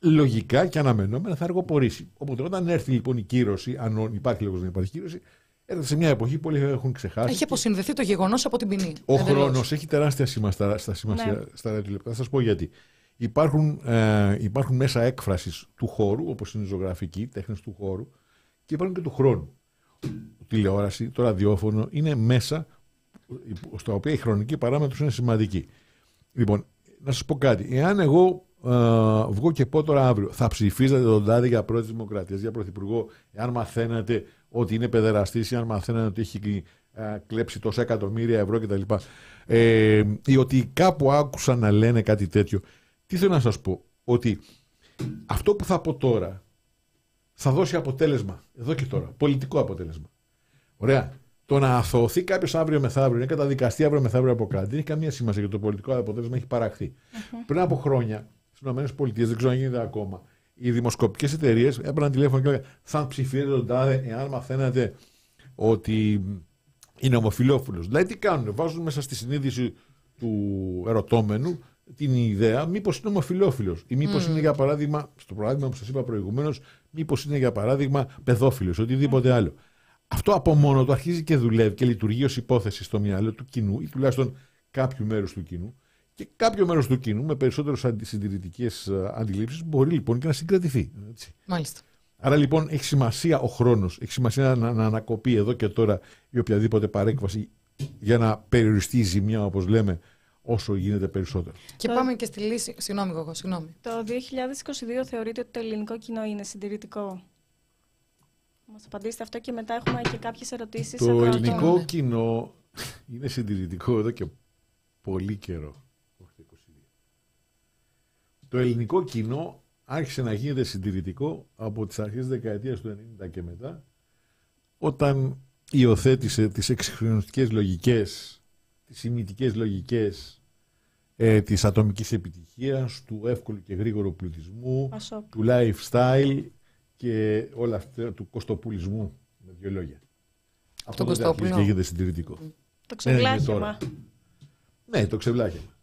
λογικά και αναμενόμενα θα αργοπορήσει. Οπότε όταν έρθει λοιπόν η κύρωση, αν υπάρχει λόγος να υπάρχει κύρωση, έρχεται σε μια εποχή που όλοι έχουν ξεχάσει. Έχει αποσυνδεθεί το γεγονός από την ποινή. Ο χρόνος έχει τεράστια σημασία στα, στα, ναι. στα Θα σας πω γιατί. Υπάρχουν, ε, υπάρχουν μέσα έκφρασης του χώρου, όπως είναι η ζωγραφική, τέχνες του χώρου, και υπάρχουν και του χρόνου. Η τηλεόραση, το ραδιόφωνο είναι μέσα στα οποία η χρονική παράμετρος είναι σημαντική. Λοιπόν, να σας πω κάτι. Εάν εγώ ε, βγω και πω τώρα αύριο, θα ψηφίζατε τον Τάδε για πρώτη δημοκρατίας, για πρωθυπουργό, εάν μαθαίνατε ότι είναι παιδεραστής, εάν μαθαίνατε ότι έχει ε, κλέψει τόσα εκατομμύρια ευρώ κτλ. Ε, ή ότι κάπου άκουσα να λένε κάτι τέτοιο. Τι θέλω να σας πω, ότι αυτό που θα πω τώρα θα δώσει αποτέλεσμα, εδώ και τώρα, πολιτικό αποτέλεσμα. Ωραία. Το να αθωωθεί κάποιος αύριο μεθαύριο, να καταδικαστεί αύριο μεθαύριο από κάτι, δεν έχει καμία σημασία γιατί το πολιτικό αποτέλεσμα έχει παραχθεί. Πριν από χρόνια, στις ΗΠΑ, δεν ξέρω αν γίνεται ακόμα, οι δημοσκοπικές εταιρείες έπαιρναν τηλέφωνο και έλεγαν Θα ψηφίσετε τον τάδε εάν μαθαίνατε ότι είναι ομοφυλόφιλος. Δηλαδή τι κάνουν, βάζουν μέσα στη συνείδηση του ερωτώμενου την ιδέα μήπως είναι ομοφυλόφιλος ή μήπως είναι για παράδειγμα, στο παράδειγμα που σας είπα προηγουμένως, μήπως είναι για παράδειγμα παιδόφιλος, οτιδήποτε άλλο. Αυτό από μόνο του αρχίζει και δουλεύει και λειτουργεί ως υπόθεση στο μυαλό του κοινού ή τουλάχιστον κάποιου μέρους του κοινού. Και κάποιο μέρος του κοινού με περισσότερες συντηρητικές ε, αντιλήψεις μπορεί λοιπόν και να συγκρατηθεί. Έτσι. Μάλιστα. Άρα λοιπόν έχει σημασία ο χρόνος, έχει σημασία να, να ανακοπεί εδώ και τώρα η οποιαδήποτε παρέκβαση για να περιοριστεί η ζημιά, όπως λέμε, όσο γίνεται περισσότερο. Και πάμε και στη λύση. Συγγνώμη, εγώ, συγγνώμη. Το 2022 θεωρείτε ότι το ελληνικό κοινό είναι συντηρητικό; Μας απαντήσετε αυτό και μετά έχουμε και κάποιες ερωτήσεις. Το ελληνικό ναι. κοινό είναι συντηρητικό εδώ και πολύ καιρό. Το ελληνικό κοινό άρχισε να γίνεται συντηρητικό από τις αρχές της δεκαετίας του 90 και μετά όταν υιοθέτησε τις εξυγχρονιστικές λογικές, τις ημιτικές λογικές ε, της ατομικής επιτυχίας, του εύκολου και γρήγορου πλουτισμού, του lifestyle και όλα αυτά του κοστοπουλισμού, με δύο λόγια. Αυτό δεν και γίνεται συντηρητικό. Το ξεβλάχημα. Ναι, το ξεβλάχημα.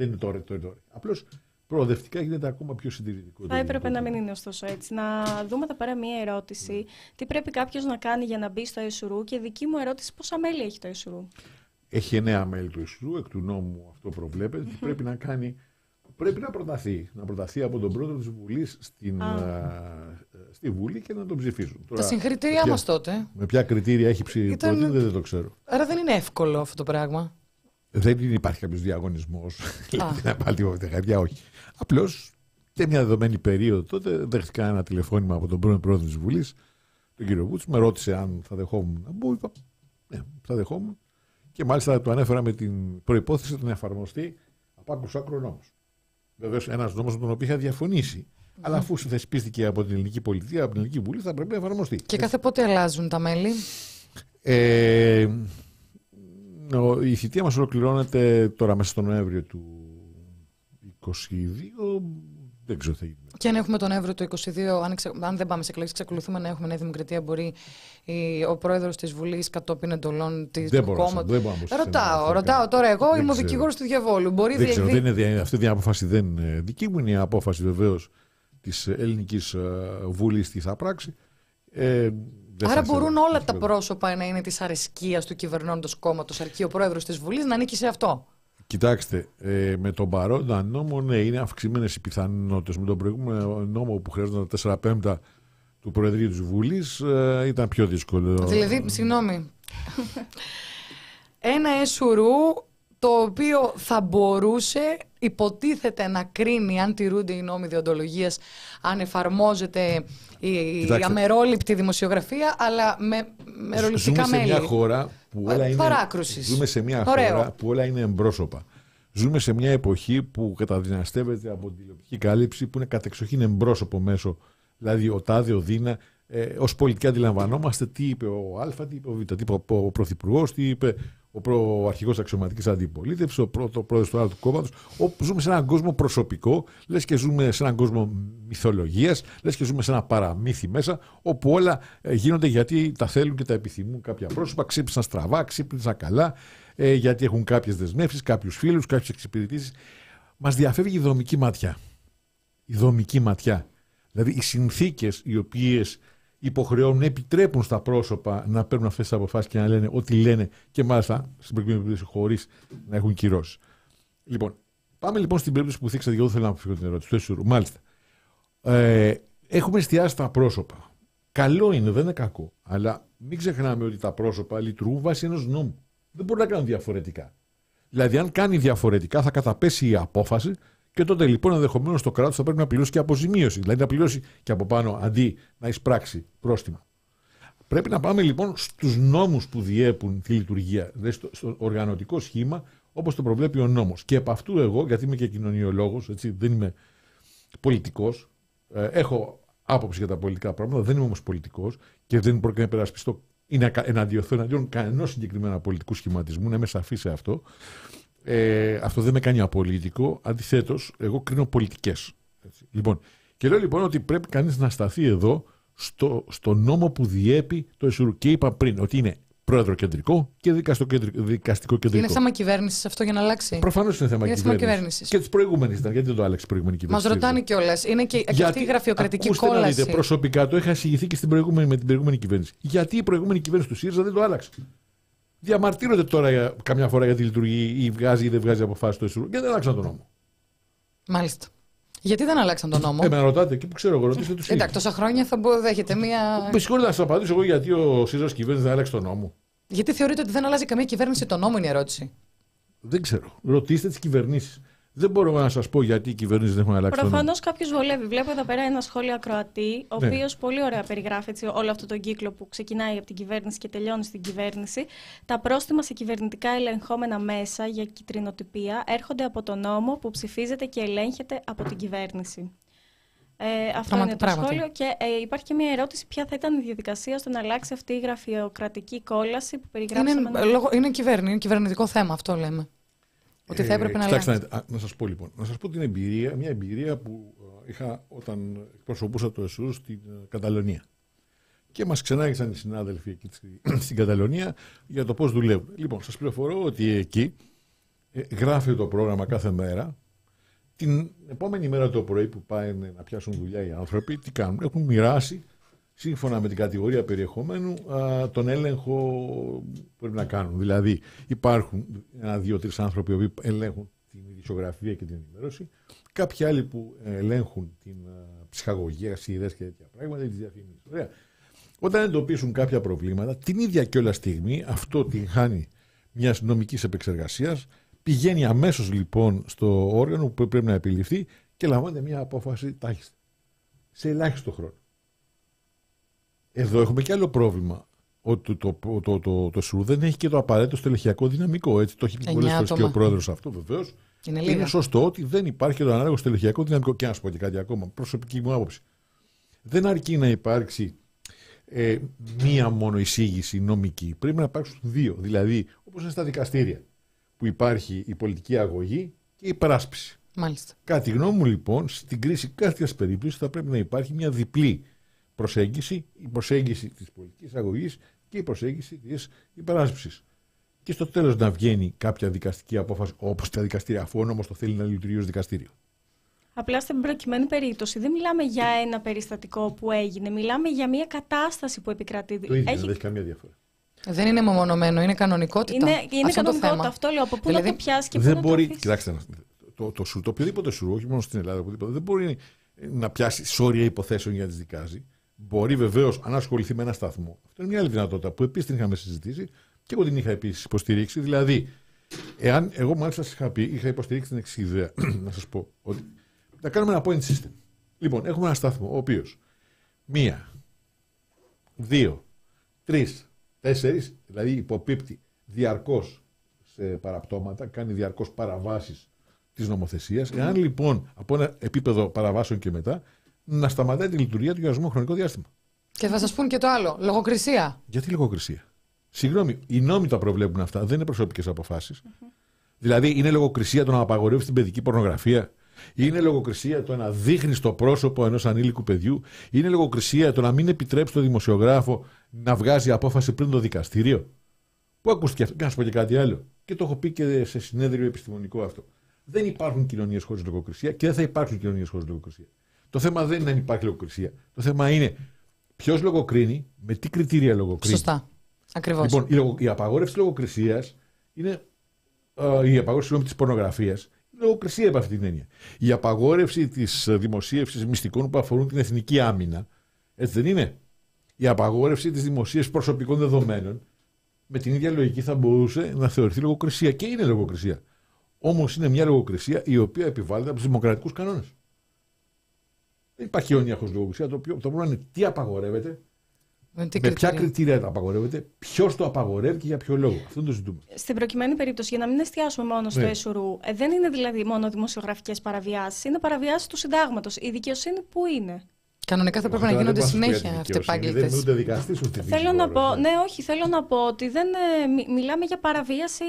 Δεν είναι τώρα το τώρα. Απλώς προοδευτικά γίνεται ακόμα πιο συντηρητικό. Θα έπρεπε να μην είναι ωστόσο έτσι. Να δούμε εδώ πέρα μία ερώτηση. Ναι. Τι πρέπει κάποιος να κάνει για να μπει στο ΕΣΟΡΟΥ και δική μου ερώτηση πόσα μέλη έχει το ΕΣΟΡΟΥ έχει εννέα μέλη του ΕΣΡΟΥ, εκ του νόμου αυτό προβλέπεται, και πρέπει να κάνει. Πρέπει να προταθεί. Να προταθεί από τον πρόεδρο της Βουλής στην, στη Βουλή και να τον ψηφίσουν. Τα συγχαρητήριά μας τότε. Με ποια κριτήρια έχει ψηφίσει Ήταν... δεν, το ξέρω. Άρα δεν είναι εύκολο αυτό το πράγμα. Δεν υπάρχει κάποιος διαγωνισμός. να πάλι κάποια, όχι. Απλώς και μια δεδομένη περίοδο τότε δέχτηκα ένα τηλεφώνημα από τον πρώην πρόεδρο της Βουλής, τον κύριο Βούτς, με ρώτησε αν θα δεχόμουν να μπω. Είπα, ναι, θα δεχόμουν Και μάλιστα το ανέφερα με την προπόθεση να εφαρμοστεί από άκρου άκρο νόμος. Βεβαίως, ένας νόμος με τον οποίο είχα διαφωνήσει. Αλλά αφού θεσπίστηκε από την ελληνική πολιτεία, από την ελληνική βουλή, θα πρέπει να εφαρμοστεί. Και κάθε πότε αλλάζουν τα μέλη; Ε, η θητεία μας ολοκληρώνεται τώρα μέσα στο Νοέμβριο του 2022. Δεν ξέρω τι θα γίνει. Και αν έχουμε τον Νοέμβριο του 2022, αν, εξε, αν δεν πάμε σε εκλογές, εξακολουθούμε να έχουμε Νέα Δημοκρατία. Μπορεί η, ο πρόεδρος της Βουλής κατόπιν εντολών της του κόμματο. Ρωτάω, ρωτάω τώρα. Εγώ δεν είμαι ο δικηγόρος του διαβόλου. Μπορεί δεν ξέρω, δεν είναι, αυτή η απόφαση δεν είναι δική μου. Είναι η απόφαση βεβαίως της ελληνικής ε, Βουλής τι θα πράξει. Ε, Άρα μπορούν όλα τα πρόσωπα να είναι της αρεσκίας του κυβερνώντος κόμματος, αρκεί ο πρόεδρος της Βουλής να ανήκει σε αυτό. Κοιτάξτε, ε, με τον παρόντα νόμο, ναι, είναι αυξημένες οι πιθανότητες. Με τον προηγούμενο νόμο που χρειάζονταν τα 4 πέμπτα του Προεδρείου της Βουλής ε, ήταν πιο δύσκολο. Δηλαδή, συγγνώμη. Ένα εσουρού το οποίο θα μπορούσε υποτίθεται να κρίνει αν τηρούνται οι νόμοι διοντολογίας, αν εφαρμόζεται η, η αμερόληπτη δημοσιογραφία, αλλά με μεροληπτικά μέλη. Ζούμε σε μια χώρα που όλα είναι, ζούμε σε μια χώρα που όλα είναι εμπρόσωπα. Ζούμε σε μια εποχή που καταδυναστεύεται από την τηλεοπτική κάλυψη που είναι κατεξοχήν εμπρόσωπο μέσο. Δηλαδή ο Τάδε, ο Δίνα, ε, ως πολιτικά αντιλαμβανόμαστε τι είπε ο Α, τι είπε ο Β, τι είπε ο Πρωθυπουργός, τι είπε ο, προ, ο αρχηγός αξιωματικής αντιπολίτευσης, ο πρώτο πρόεδρος του άλλου του κόμματος, όπου ζούμε σε έναν κόσμο προσωπικό, λες και ζούμε σε έναν κόσμο μυθολογίας, λες και ζούμε σε ένα παραμύθι μέσα, όπου όλα ε, γίνονται γιατί τα θέλουν και τα επιθυμούν κάποια πρόσωπα, ξύπνησαν στραβά, ξύπνησαν καλά, ε, γιατί έχουν κάποιες δεσμεύσεις, κάποιους φίλους, κάποιες εξυπηρετήσεις. Μας διαφεύγει η δομική ματιά. Η δομική ματιά. Δηλαδή οι συνθήκες οι οποίες υποχρεώνουν, επιτρέπουν στα πρόσωπα να παίρνουν αυτές τις αποφάσεις και να λένε ό,τι λένε και μάλιστα στην προηγούμενη περίπτωση χωρίς να έχουν κυρώσεις. Λοιπόν, πάμε λοιπόν στην περίπτωση που θίξατε, εγώ θέλω να αποφύγω την ερώτηση του Μάλιστα. Ε, έχουμε εστιάσει τα πρόσωπα. Καλό είναι, δεν είναι κακό. Αλλά μην ξεχνάμε ότι τα πρόσωπα λειτουργούν βάσει ενός νόμου. Δεν μπορούν να κάνουν διαφορετικά. Δηλαδή, αν κάνει διαφορετικά, θα καταπέσει η απόφαση και τότε λοιπόν ενδεχομένως το κράτος θα πρέπει να πληρώσει και αποζημίωση. Δηλαδή να πληρώσει και από πάνω αντί να εισπράξει πρόστιμα. Πρέπει να πάμε λοιπόν στους νόμους που διέπουν τη λειτουργία, δηλαδή στο, στο οργανωτικό σχήμα όπως το προβλέπει ο νόμος. Και από αυτού εγώ, γιατί είμαι και κοινωνιολόγος, δεν είμαι πολιτικός, ε, έχω άποψη για τα πολιτικά πράγματα, δεν είμαι όμως πολιτικός και δεν πρόκειται να υπερασπιστώ ή να εναντιωθώ εναντίον κανένα συγκεκριμένα πολιτικού σχηματισμού, να είμαι σαφής σε αυτό. Ε, αυτό δεν με κάνει απολύτικο. Αντιθέτως, εγώ κρίνω πολιτικές. Λοιπόν, και λέω λοιπόν ότι πρέπει κανείς να σταθεί εδώ στο, στο νόμο που διέπει το ΕΣΟΥΡ. Και είπα πριν ότι είναι πρόεδρο κεντρικό και δικαστικό κεντρικό. Είναι θέμα κυβέρνησης αυτό για να αλλάξει; Προφανώς είναι θέμα κυβέρνησης. Και τη προηγούμενη ήταν. Γιατί δεν το άλλαξε η προηγούμενη κυβέρνηση; Μας ρωτάνε κιόλας. Είναι και, Γιατί, αυτή η γραφειοκρατική ακούστε κόλαση. Να δείτε, προσωπικά το είχα συγγυηθεί και στην προηγούμενη, με την προηγούμενη κυβέρνηση. Γιατί η προηγούμενη κυβέρνηση του ΣΥΡΙΖΑ δεν το άλλαξε; Διαμαρτύρονται τώρα καμιά φορά γιατί λειτουργεί ή βγάζει ή δεν βγάζει αποφάσεις το ΕΣΥΡ. Γιατί δεν άλλαξαν τον νόμο. Μάλιστα. Γιατί δεν αλλάξαν τον νόμο; Ε, με ρωτάτε εκεί που ξέρω εγώ, ρωτήστε τους Εντάξει, τόσα χρόνια θα δέχεται μία. Με συγχωρείτε να σας απαντήσω εγώ γιατί ο ΣΥΡΙΖΑ κυβέρνησης δεν άλλαξε τον νόμο. Γιατί θεωρείτε ότι δεν αλλάζει καμία κυβέρνηση τον νόμο, είναι η ερώτηση. Δεν ξέρω. Ρωτήστε τις κυβερνήσεις. Δεν μπορώ να σας πω γιατί οι κυβερνήσεις δεν έχουν αλλάξει. Προφανώς κάποιος βολεύει. Βλέπω εδώ πέρα ένα σχόλιο ακροατή, ο ναι. οποίος πολύ ωραία περιγράφει έτσι, όλο αυτό τον κύκλο που ξεκινάει από την κυβέρνηση και τελειώνει στην κυβέρνηση. Τα πρόστιμα σε κυβερνητικά ελεγχόμενα μέσα για κυτρινοτυπία έρχονται από τον νόμο που ψηφίζεται και ελέγχεται από την κυβέρνηση. Ε, αυτό είναι το σχόλιο. Και ε, υπάρχει και μια ερώτηση: Ποια θα ήταν η διαδικασία στο να αλλάξει αυτή η γραφειοκρατική κόλαση που περιγράψαμε. Είναι, λόγω, είναι, είναι κυβερνητικό θέμα, αυτό λέμε. Ότι θα έπρεπε να Κοιτάξτε, να, να σας πω λοιπόν. Να σας πω την εμπειρία, μια εμπειρία που ε, είχα όταν εκπροσωπούσα το ΕΣΟΥ στην ε, Καταλωνία. Και μας ξενάγησαν οι συνάδελφοι εκεί στην Καταλωνία για το πώς δουλεύουν. Λοιπόν, σας πληροφορώ ότι εκεί ε, γράφει το πρόγραμμα κάθε μέρα. Την επόμενη μέρα το πρωί που πάει να πιάσουν δουλειά οι άνθρωποι, τι κάνουν; Έχουν μοιράσει σύμφωνα με την κατηγορία περιεχομένου τον έλεγχο που πρέπει να κάνουν. Δηλαδή υπάρχουν ένα, δύο, τρεις άνθρωποι που ελέγχουν την ειδησιογραφία και την ενημέρωση, κάποιοι άλλοι που ελέγχουν την ψυχαγωγία, σειρέ και τέτοια πράγματα, τις διαφήμιση. Ωραία. Όταν εντοπίσουν κάποια προβλήματα, την ίδια και όλα στιγμή αυτό την χάνει μιας νομικής επεξεργασίας, πηγαίνει αμέσως λοιπόν στο όργανο που πρέπει να επιληφθεί και λαμβάνεται μια απόφαση τάχιστα. Σε ελάχιστο χρόνο. Εδώ έχουμε και άλλο πρόβλημα. ότι το, το, το, το, το ΣΡΟΥ δεν έχει και το απαραίτητο στελεχειακό δυναμικό. Έτσι, το έχει πει πολλές Εννιά φορές και άτομα. ο πρόεδρος αυτό βεβαίως. Είναι Είναι λίγα. σωστό ότι δεν υπάρχει το ανάλογο στελεχειακό δυναμικό. Και να σου πω και κάτι ακόμα, προσωπική μου άποψη. Δεν αρκεί να υπάρξει ε, μία μόνο εισήγηση νομική. Πρέπει να υπάρξουν δύο. Δηλαδή, όπως είναι στα δικαστήρια, που υπάρχει η πολιτική αγωγή και η υπεράσπιση. Μάλιστα. Κατά τη γνώμη μου, λοιπόν, στην κρίση κάθε περίπτωση θα πρέπει να υπάρχει μια διπλή προσέγγιση, η προσέγγιση της πολιτικής αγωγής και η προσέγγιση της υπεράσπισης. Και στο τέλος να βγαίνει κάποια δικαστική απόφαση, όπως τα δικαστήρια, αφού ο νόμος το θέλει να λειτουργεί ως δικαστήριο. Απλά στην προκειμένη περίπτωση δεν μιλάμε για ένα περιστατικό που έγινε. Μιλάμε για μια κατάσταση που επικρατεί. Το ίδιο, Έχει- δεν έχει καμία διαφορά. Δεν είναι μεμονωμένο, είναι κανονικότητα. Είναι, είναι Αυτό είναι το κανονικότητα. θέμα. Αυτό λέω. Από πού Δηλαδή, να το πιάσει και πού δεν να μπορεί, το αφήσει; κοιτάξτε, να- το, το, σου- το οποιοδήποτε σουρού, όχι μόνο στην Ελλάδα, οπουδήποτε, δεν μπορεί να πιάσει σώρια υποθέσεων για να τις δικάζει. Μπορεί βεβαίως, αν ασχοληθεί με ένα σταθμό. Αυτό είναι μια άλλη δυνατότητα που επίσης την είχαμε συζητήσει και εγώ την είχα επίσης υποστηρίξει. Δηλαδή, εάν εγώ μάλιστα σας είχα πει, είχα υποστηρίξει την εξή ιδέα, να σας πω, ότι να κάνουμε ένα point system. Λοιπόν, έχουμε ένα σταθμό, ο οποίος μία, δύο, τρεις, τέσσερις, δηλαδή υποπίπτει διαρκώς σε παραπτώματα, κάνει διαρκώς παραβάσεις της νομοθεσίας. Εάν λοιπόν από ένα επίπεδο παραβάσεων και μετά, να σταματάει τη λειτουργία του για ορισμένο χρονικό διάστημα. Και θα σας πούν και το άλλο. Λογοκρισία. Γιατί λογοκρισία; Συγγνώμη, οι νόμοι τα προβλέπουν αυτά, δεν είναι προσωπικές αποφάσεις. Δηλαδή, είναι λογοκρισία το να απαγορεύεις την παιδική πορνογραφία; Είναι λογοκρισία το να δείχνεις το πρόσωπο ενός ανήλικου παιδιού; Είναι λογοκρισία το να μην επιτρέψει το δημοσιογράφο να βγάζει απόφαση πριν το δικαστήριο; Πού ακούστηκε αυτό, και να σου πω και κάτι άλλο. Και το έχω πει και σε συνέδριο επιστημονικό αυτό. Δεν υπάρχουν κοινωνίες χωρίς λογοκρισία και δεν θα υπάρξουν κοινωνίες χωρίς λογοκρισία. Το θέμα δεν είναι αν υπάρχει λογοκρισία. Το θέμα είναι ποιος λογοκρίνει, με τι κριτήρια λογοκρίνει. Σωστά. Ακριβώς. Λοιπόν, η, λογο- η απαγόρευση λογοκρισίας είναι. ε, η απαγόρευση της πορνογραφίας είναι λογοκρισία από αυτή την έννοια. Η απαγόρευση της δημοσίευσης μυστικών που αφορούν την εθνική άμυνα, έτσι δεν είναι; Η απαγόρευση της δημοσίευσης προσωπικών δεδομένων, με την ίδια λογική θα μπορούσε να θεωρηθεί λογοκρισία. Και είναι λογοκρισία. Όμως είναι μια λογοκρισία η οποία επιβάλλεται από τους δημοκρατικούς κανόνες. Δεν υπάρχει αιωνίαχος λογοκρισία. Το, οποίο, το πρόβλημα είναι τι απαγορεύεται, Με τι με ποια κριτήρια. κριτήρια το απαγορεύεται, ποιος το απαγορεύει και για ποιο λόγο. Αυτό είναι το ζητούμε. Στην προκειμένη περίπτωση, για να μην εστιάσουμε μόνο στο Ναι. ΕΣΟΡΟΥ, ε, δεν είναι δηλαδή μόνο δημοσιογραφικές παραβιάσεις, είναι παραβιάσεις του συντάγματος. Η δικαιοσύνη πού είναι; Κανονικά θα πρέπει να Τώρα δεν γίνονται μπορώ να σας πω συνέχεια για τη δικαιοσύνη. αυτεπάγγελτε. Δεν είμαι ούτε δικαστής ούτε Θέλω να δικηγόρος, πω, ναι, όχι, θέλω να πω ότι δεν ε, μι- μιλάμε για παραβίαση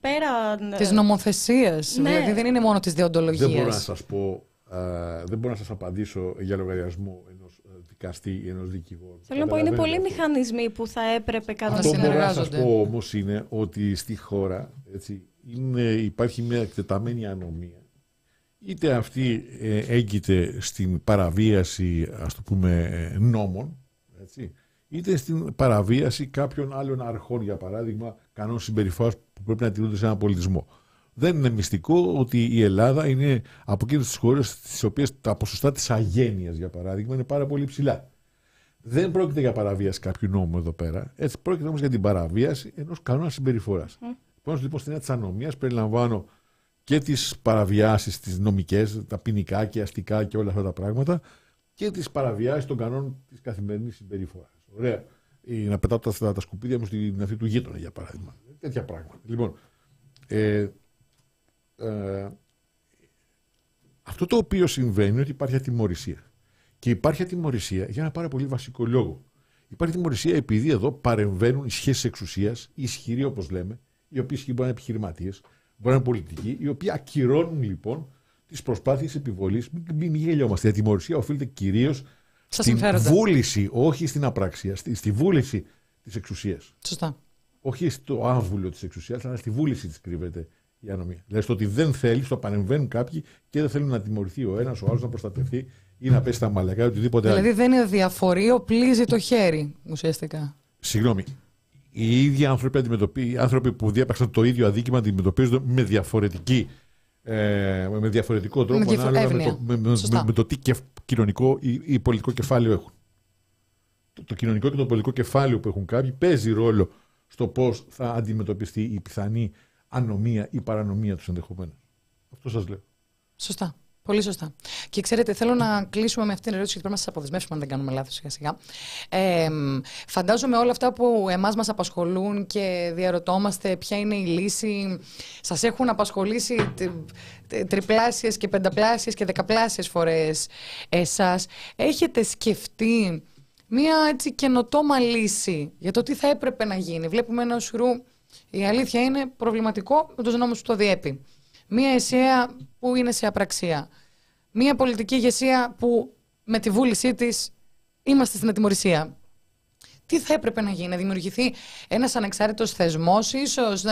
πέραν. ε, Τη νομοθεσίας. Ναι. Δηλαδή δεν είναι μόνο της Δεν μπορώ να διοντολογία. σας πω, α, δεν μπορώ να σας απαντήσω για λογαριασμό ενός δικαστή ή ενός δικηγόρου. Θέλω να πω, είναι πολλοί Καταλαβαίνετε αυτό. μηχανισμοί που θα έπρεπε Αυτό κανονικά. που μπορώ να σας συνεργάζονται. πω όμως είναι ότι στη χώρα έτσι, είναι, υπάρχει μια εκτεταμένη ανομία. Είτε αυτή ε, έγκυται στην παραβίαση ας το πούμε ε, νόμων, έτσι, είτε στην παραβίαση κάποιων άλλων αρχών, για παράδειγμα, κανόνων συμπεριφοράς που πρέπει να τηρούνται σε έναν πολιτισμό. Δεν είναι μυστικό ότι η Ελλάδα είναι από εκείνες τις χώρες στις οποίες τα ποσοστά της αγένειας, για παράδειγμα, είναι πάρα πολύ ψηλά. Δεν πρόκειται για παραβίαση κάποιου νόμου εδώ πέρα. Έτσι, πρόκειται όμως για την παραβίαση ενός κανόνα συμπεριφοράς. Επομένω, λοιπόν, στην έννοια τη ανομία περιλαμβάνω και τις παραβιάσεις, τις νομικές, τα ποινικά και αστικά και όλα αυτά τα πράγματα και τις παραβιάσεις των κανόνων της καθημερινής συμπεριφοράς. Ωραία. Ή να πετάω τα, τα, τα σκουπίδια μου στην αυτή του γείτονα, για παράδειγμα. Τέτοια πράγματα. Λοιπόν, ε, ε, αυτό το οποίο συμβαίνει είναι ότι υπάρχει ατιμορρησία. Και υπάρχει ατιμορρησία για ένα πάρα πολύ βασικό λόγο. Υπάρχει ατιμορρησία επειδή εδώ παρεμβαίνουν οι σχέσεις εξουσίας, οι ισχυροί όπως λέμε, οι οποίοι ισχυροί μπορεί να είναι επιχειρηματίες, μπορεί να είναι πολιτικοί, οι οποίοι ακυρώνουν λοιπόν τις προσπάθειες επιβολής. Μην, μην γελιόμαστε. Η ατιμορρησία οφείλεται κυρίως Στα στην συμφέροντα. βούληση, όχι στην απραξία, στη, στη βούληση της εξουσίας. Σωστά. Όχι στο άμβουλο της εξουσίας, αλλά στη βούληση της κρύβεται η ανομία. Δηλαδή στο ότι δεν θέλει, στο παρεμβαίνουν κάποιοι και δεν θέλουν να τιμωρηθεί ο ένας, ο άλλος να προστατευτεί ή να πέσει στα μαλακά ή οτιδήποτε άλλο. Δηλαδή δεν είναι διαφορείο, πλύζει το χέρι ουσιαστικά. Συγγνώμη. Οι ίδιοι άνθρωποι, αντιμετωπί- οι άνθρωποι που διέπραξαν το ίδιο αδίκημα αντιμετωπίζονται με, διαφορετική, ε, με διαφορετικό τρόπο Με διαφο- ανάλογα με εύνοια. το, με, με- Σωστά. με το τι κεφ- κοινωνικό ή, ή πολιτικό κεφάλαιο έχουν. Το, το κοινωνικό και το πολιτικό κεφάλαιο που έχουν κάποιοι παίζει ρόλο στο πώς θα αντιμετωπιστεί η πιθανή ανομία ή παρανομία τους ενδεχομένως. Αυτό σας λέω. Σωστά. Πολύ σωστά. Και ξέρετε, θέλω να κλείσουμε με αυτήν την ερώτηση, γιατί πρέπει να σας αποδεσμεύσουμε αν δεν κάνουμε λάθος σιγά σιγά. Ε, φαντάζομαι όλα αυτά που εμάς μας απασχολούν και διαρωτόμαστε ποια είναι η λύση, σας έχουν απασχολήσει τριπλάσιες και πενταπλάσιες και δεκαπλάσιες φορές εσάς. Έχετε σκεφτεί μία έτσι καινοτόμα λύση για το τι θα έπρεπε να γίνει; Βλέπουμε ένα σουρού, η αλήθεια είναι προβληματικό με τους νόμους που το διέπει. Μία αισία που είναι σε απραξία. Μία πολιτική ηγεσία που με τη βούλησή της είμαστε στην ατιμορρησία. Τι θα έπρεπε να γίνει, να δημιουργηθεί ένας ανεξάρτητος θεσμός ίσως.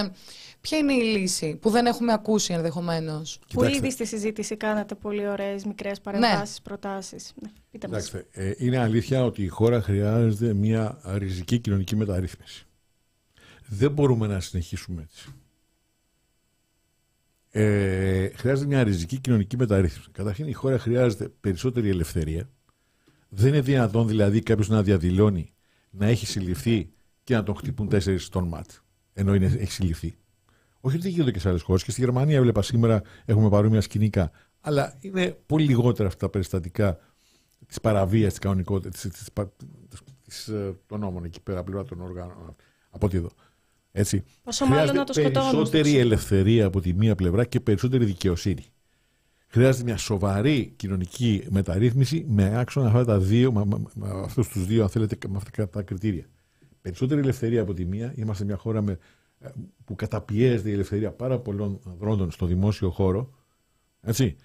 Ποια είναι η λύση που δεν έχουμε ακούσει ενδεχομένως; Που ήδη στη συζήτηση κάνατε πολύ ωραίες μικρές παρεμβάσεις, ναι. προτάσει. Ναι, Κοιτάξτε, ε, είναι αλήθεια ότι η χώρα χρειάζεται μια ριζική κοινωνική μεταρρύθμιση. Δεν μπορούμε να συνεχίσουμε έτσι ε, χρειάζεται μια ριζική κοινωνική μεταρρύθμιση. Καταρχήν η χώρα χρειάζεται περισσότερη ελευθερία. Δεν είναι δυνατόν δηλαδή κάποιος να διαδηλώνει να έχει συλληφθεί και να τον χτυπούν τέσσερις στον ματ. Ενώ είναι, έχει συλληφθεί. Όχι ότι γίνονται και σε άλλες χώρες. Και στη Γερμανία έβλεπα σήμερα έχουμε παρόμοια σκηνικά. Αλλά είναι πολύ λιγότερα αυτά τα περιστατικά της παραβίας της κανονικότητας ε, των νόμων εκεί πέρα, πλευρά των οργάνων. Από ό,τι εδώ. Έτσι. Πόσο μάλλον να το σκοτώνουν. Περισσότερη ελευθερία από τη μία πλευρά και περισσότερη δικαιοσύνη. Χρειάζεται μια σοβαρή κοινωνική μεταρρύθμιση με άξονα αυτά τα δύο, με, με αυτούς τους δύο, αν θέλετε, με αυτά τα κριτήρια. Περισσότερη ελευθερία από τη μία. Είμαστε μια χώρα με, ε, που καταπιέζεται η ελευθερία πάρα πολλών δρόντων στο δημόσιο χώρο. Έτσι.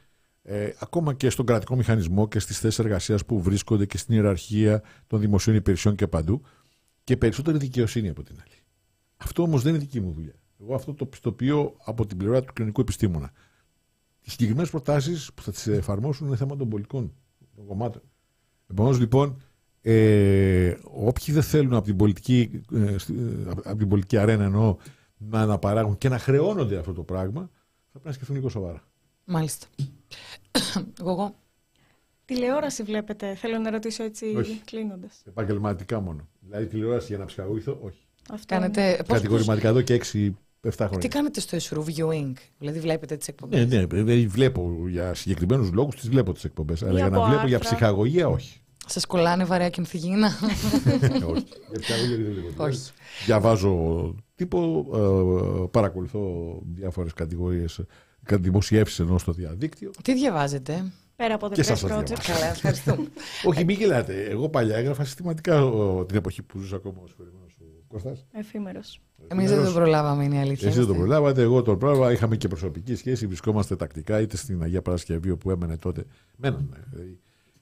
Ε, ακόμα και στον κρατικό μηχανισμό και στις θέσεις εργασίας που βρίσκονται και στην ιεραρχία των δημοσίων υπηρεσιών και παντού. Και περισσότερη δικαιοσύνη από την άλλη. Αυτό όμως δεν είναι δική μου δουλειά. Εγώ αυτό το πιστοποιώ από την πλευρά του κοινωνικού επιστήμονα. Οι συγκεκριμένες προτάσεις που θα τις εφαρμόσουν είναι θέμα των πολιτικών των κομμάτων. Επομένως, λοιπόν, ε, όποιοι δεν θέλουν από την πολιτική, ε, από την πολιτική αρένα εννοώ, να αναπαράγουν και να χρεώνονται αυτό το πράγμα, θα πρέπει να σκεφτούν λίγο σοβαρά. Μάλιστα. Εγώ. Τηλεόραση βλέπετε, θέλω να ρωτήσω έτσι κλείνοντας. Επαγγελματικά μόνο. Δηλαδή τηλεόραση για να ψυχαγωγηθώ, όχι. Αυτό κάνετε, Κατηγορηματικά εδώ και 6-7 χρόνια. Τι κάνετε στο Ισουρού viewing, δηλαδή βλέπετε τις εκπομπές; Ναι, ναι, δηλαδή βλέπω για συγκεκριμένους λόγους τις βλέπω τις εκπομπές. Αλλά για να βλέπω για ψυχαγωγία, όχι. Σας κολλάνε βαρέα και ενθυγίνα. όχι. Για ψυχαγωγία δεν βλέπω. Όχι. Διαβάζω τύπο, ε, παρακολουθώ διάφορες κατηγορίες, δημοσιεύσεις ενώ στο διαδίκτυο. Τι διαβάζετε; Πέρα από The Press Project. Καλά, ευχαριστούμε. Όχι, μην γελάτε. Εγώ παλιά έγραφα συστηματικά την εποχή που ζούσα ακόμα ω Κώστας. Εφήμερος. Εμείς δεν τον προλάβαμε, είναι η αλήθεια. Εσείς δεν τον προλάβατε, εγώ τον πρόλαβα. Είχαμε και προσωπική σχέση. Βρισκόμαστε τακτικά είτε στην Αγία Παρασκευή όπου έμενε τότε. Μέναμε.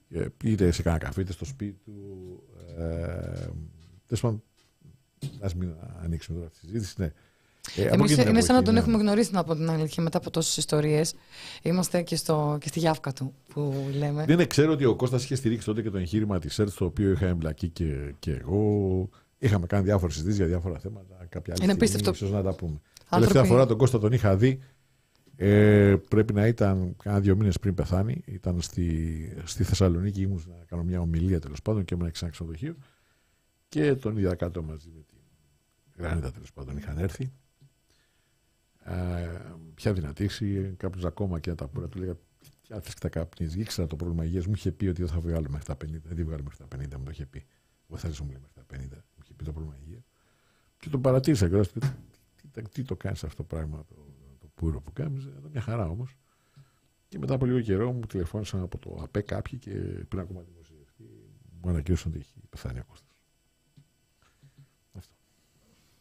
Ε, είτε σε κανένα καφέ, είτε στο σπίτι του. Ε, Τέλος πάντων, ας μην ανοίξουμε τώρα τη συζήτηση. Ναι. Ε, Εμείς είναι σαν να τον ναι. έχουμε γνωρίσει από την αλήθεια μετά από τόσες ιστορίες. Είμαστε και, στο, και στη γιάφκα του που λέμε. Δεν ξέρω ότι ο Κώστας είχε στηρίξει τότε και το εγχείρημα της ΕΡΤ, το οποίο είχα εμπλακεί και, και εγώ. Είχαμε κάνει διάφορες συζητήσεις για διάφορα θέματα. Κάποια άλλη Είναι στιγμή, ίσως να τα πούμε. Άνθρωποι... Τελευταία φορά τον Κώστα τον είχα δει. Ε, πρέπει να ήταν κάνα δύο μήνες πριν πεθάνει. Ήταν στη, στη Θεσσαλονίκη. Ήμουν να κάνω μια ομιλία τέλος πάντων και ήμουν σε ένα ξενοδοχείο. Και τον είδα κάτω μαζί με την Γρανίτα τέλος πάντων. Είχαν έρθει. Ε, ποια δυνατήξη, κάποιος ακόμα και τα πούρα του λέγα. Τι θες και τα καπνίζει. Ήξερα το πρόβλημα υγείας μου. Είχε πει ότι δεν θα βγάλω μέχρι τα 50. Δεν βγάλω μέχρι τα 50, μου το είχε πει. Εγώ θα ζήσω μέχρι τα 50. Μου είχε πει το πρόβλημα υγεία. Και τον παρατήρησα και τι, τι, τι, το κάνεις αυτό το πράγμα, το, το πουρο που κάνεις. Ήταν μια χαρά όμως. Και μετά από λίγο καιρό μου τηλεφώνησαν από το ΑΠΕ κάποιοι και πριν ακόμα δημοσιευτεί μου ανακοίνωσαν ότι έχει πεθάνει ο Κώστας.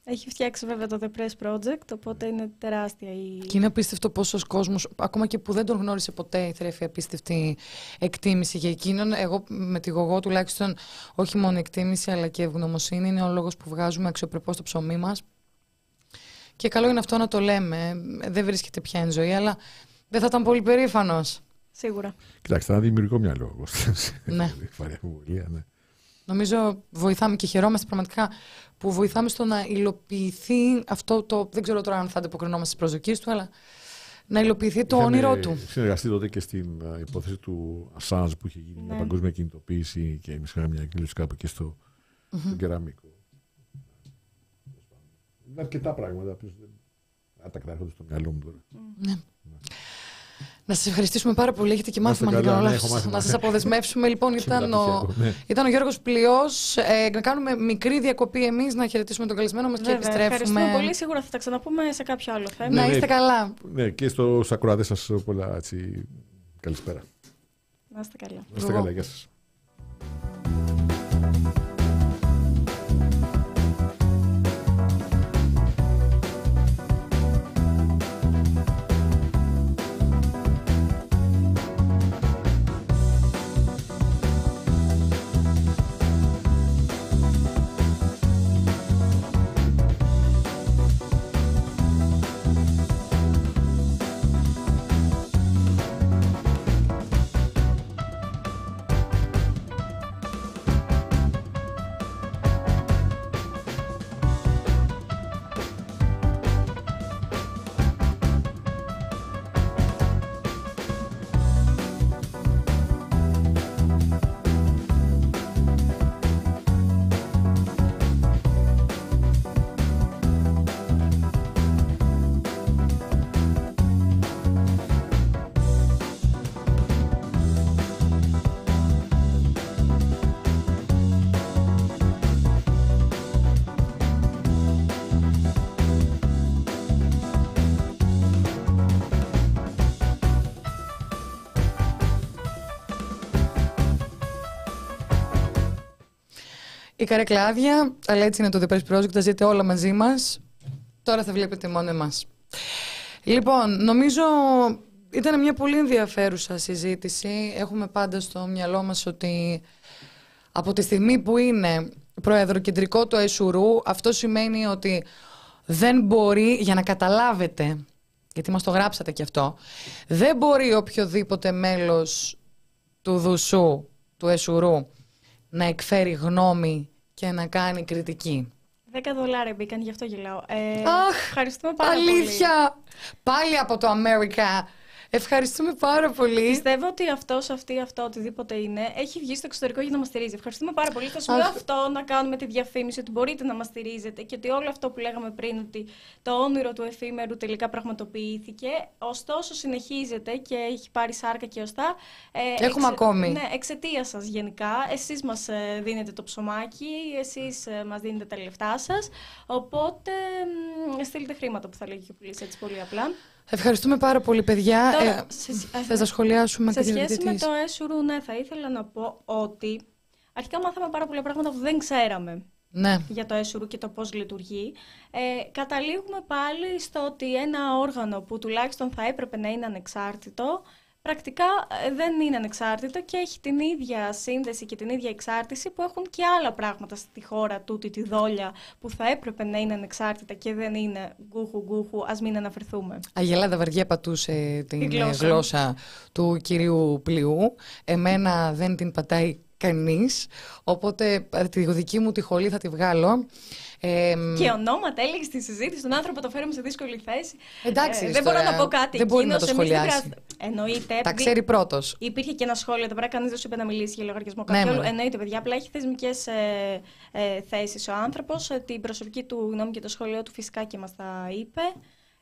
Έχει φτιάξει βέβαια το The Press Project, οπότε είναι τεράστια η. Και είναι απίστευτο πόσος κόσμος, ακόμα και που δεν τον γνώρισε ποτέ, θρέφει απίστευτη εκτίμηση για εκείνον. Εγώ με τη γογό τουλάχιστον, όχι μόνο εκτίμηση, αλλά και ευγνωμοσύνη είναι ο λόγος που βγάζουμε αξιοπρεπώς το ψωμί μας. Και καλό είναι αυτό να το λέμε. Δεν βρίσκεται πια εν ζωή, αλλά δεν θα ήταν πολύ περήφανος. Σίγουρα. Κοιτάξτε, ένα δημιουργικό μυαλό. Ναι. ναι. Νομίζω βοηθάμε και χαιρόμαστε πραγματικά που βοηθάμε στο να υλοποιηθεί αυτό το. Δεν ξέρω τώρα αν θα ανταποκρινόμαστε στις προσδοκίες του, αλλά να υλοποιηθεί το Είχαμε όνειρό του. Συνεργαστεί τότε και στην υπόθεση του Ασάνζ που είχε γίνει ναι. μια παγκόσμια κινητοποίηση και εμείς είχαμε μια εκδήλωση κάπου και στο, mm-hmm. κεραμικό. Είναι αρκετά πράγματα. Δεν τα κρατάω στο μυαλό μου τώρα. Ναι. Να σας ευχαριστήσουμε πάρα πολύ. Έχετε και μάθημα Να αν είστε δεν κάνω καλά, ναι, λάθος. έχω μάθημα. Να σας αποδεσμεύσουμε. Λοιπόν, ήταν Σίγουρα ο, τυχαίο, ναι. ήταν ο Γιώργος Πλειός. Ε, να κάνουμε μικρή διακοπή εμείς, να χαιρετήσουμε τον καλεσμένο μας και Βέβαια, επιστρέφουμε. Ευχαριστούμε πολύ. Σίγουρα θα τα ξαναπούμε σε κάποιο άλλο θέμα. Να Ναι, είστε ναι. καλά. Ναι, και στο ακροατές σας πολλά έτσι. Καλησπέρα. Να είστε καλά. Να είστε Εγώ. καλά, γεια σας. Καρέκλα άδεια, αλλά έτσι είναι το The Press Project, τα ζείτε όλα μαζί μας. Τώρα θα βλέπετε μόνο εμάς. Λοιπόν, νομίζω ήταν μια πολύ ενδιαφέρουσα συζήτηση. Έχουμε πάντα στο μυαλό μας ότι από τη στιγμή που είναι προεδροκεντρικό το ΕΣΟΥΡΟΥ, αυτό σημαίνει ότι δεν μπορεί, για να καταλάβετε, γιατί μας το γράψατε κι αυτό, δεν μπορεί οποιοδήποτε μέλος του ΔΟΥΣΟΥ, του ΕΣΟΥΡΟΥ, να εκφέρει γνώμη και να κάνει κριτική. 10 δολάρια μπήκαν, γι' αυτό γελάω. Ε, Αχ, ευχαριστούμε πάρα πολύ. Αλήθεια! Πάλι από το Αμέρικα. Ευχαριστούμε πάρα πολύ. Πιστεύω ότι αυτός, αυτή, αυτό, οτιδήποτε είναι, έχει βγει στο εξωτερικό για να μας στηρίζει. Ευχαριστούμε πάρα πολύ. Στο σημείο Αχ. αυτό να κάνουμε τη διαφήμιση ότι μπορείτε να μας στηρίζετε και ότι όλο αυτό που λέγαμε πριν, ότι το όνειρο του εφήμερου τελικά πραγματοποιήθηκε. Ωστόσο, συνεχίζεται και έχει πάρει σάρκα και οστά. Ε, Έχουμε ακόμη. Ναι, εξαιτία σας γενικά. Εσείς μας δίνετε το ψωμάκι, εσείς μας δίνετε τα λεφτά σας. Οπότε μ, στείλτε χρήματα που θα λέγει και ο Πουλής, έτσι πολύ απλά. Ευχαριστούμε πάρα πολύ, παιδιά. Τώρα, Ε, σε- ε, θες να σχολιάσουμε σε και σχέση με διαιτητής. το έσουρου, ναι, θα ήθελα να πω ότι αρχικά μάθαμε πάρα πολλά πράγματα που δεν ξέραμε Ναι. για το έσουρου και το πώς λειτουργεί. Ε, καταλήγουμε πάλι στο ότι ένα όργανο που τουλάχιστον θα έπρεπε να είναι ανεξάρτητο, πρακτικά ε, δεν είναι ανεξάρτητο και έχει την ίδια σύνδεση και την ίδια εξάρτηση που έχουν και άλλα πράγματα στη χώρα τούτη τη δόλια που θα έπρεπε να είναι ανεξάρτητα και δεν είναι γκούχου γκούχου, ας μην αναφερθούμε. Αγελάδα Βαριέ πατούσε την Τη γλώσσα. γλώσσα. του κυρίου Πλειού. Εμένα δεν την πατάει κανείς, οπότε ε, τη δική μου τη χολή θα τη βγάλω. Ε, Και ονόματα έλεγες στη συζήτηση, τον άνθρωπο το φέρουμε σε δύσκολη θέση. Εντάξει, Ε, δεν μπορώ τώρα να πω κάτι. δεν μπορεί να Εκείνος, το εμείς δεν σχολιάσει. χρειάζεται- Εννοείται. τα επειδή ξέρει πρώτος. Υπήρχε και ένα σχόλιο εδώ πέρα, κανείς δεν σου είπε να μιλήσει για λογαριασμό Ναι, κάποιου. μωρέ. Εννοείται, παιδιά. Απλά έχει θεσμικές ε, ε, θέσεις ο άνθρωπος. Ε, την προσωπική του γνώμη και το σχολείο του φυσικά και μας τα είπε.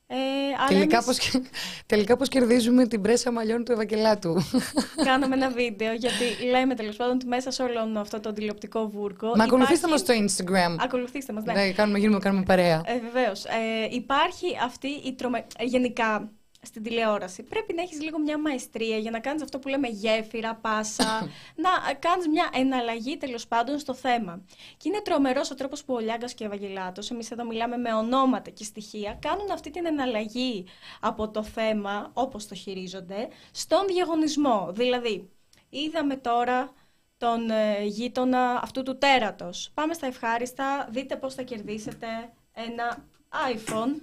Ε, αλλά Τελικά εμείς πώς, τελικά πώς κερδίζουμε την πρέσα μαλλιών του Ευαγγελάτου. κάναμε ένα βίντεο γιατί λέμε τέλος πάντων ότι μέσα σε όλο αυτό το τηλεοπτικό βούρκο. Μα ακολουθήστε υπάρχει- μας στο Instagram. Ακολουθήστε μας, ναι. Ναι, κάνουμε, γίνουμε, κάνουμε παρέα. Ε, Βεβαίως. Ε, υπάρχει αυτή η τρομε... ε, Γενικά στην τηλεόραση πρέπει να έχεις λίγο μια μαεστρία για να κάνεις αυτό που λέμε γέφυρα, πάσα, να ε, κάνεις μια εναλλαγή τέλος πάντων στο θέμα. Και είναι τρομερός ο τρόπος που ο Λιάγκας και ο Ευαγγελάτος, εμείς εδώ μιλάμε με ονόματα και στοιχεία, κάνουν αυτή την εναλλαγή από το θέμα, όπως το χειρίζονται, στον διαγωνισμό. Δηλαδή, είδαμε τώρα τον ε, γείτονα αυτού του τέρατος. Πάμε στα ευχάριστα, δείτε πώς θα κερδίσετε ένα iPhone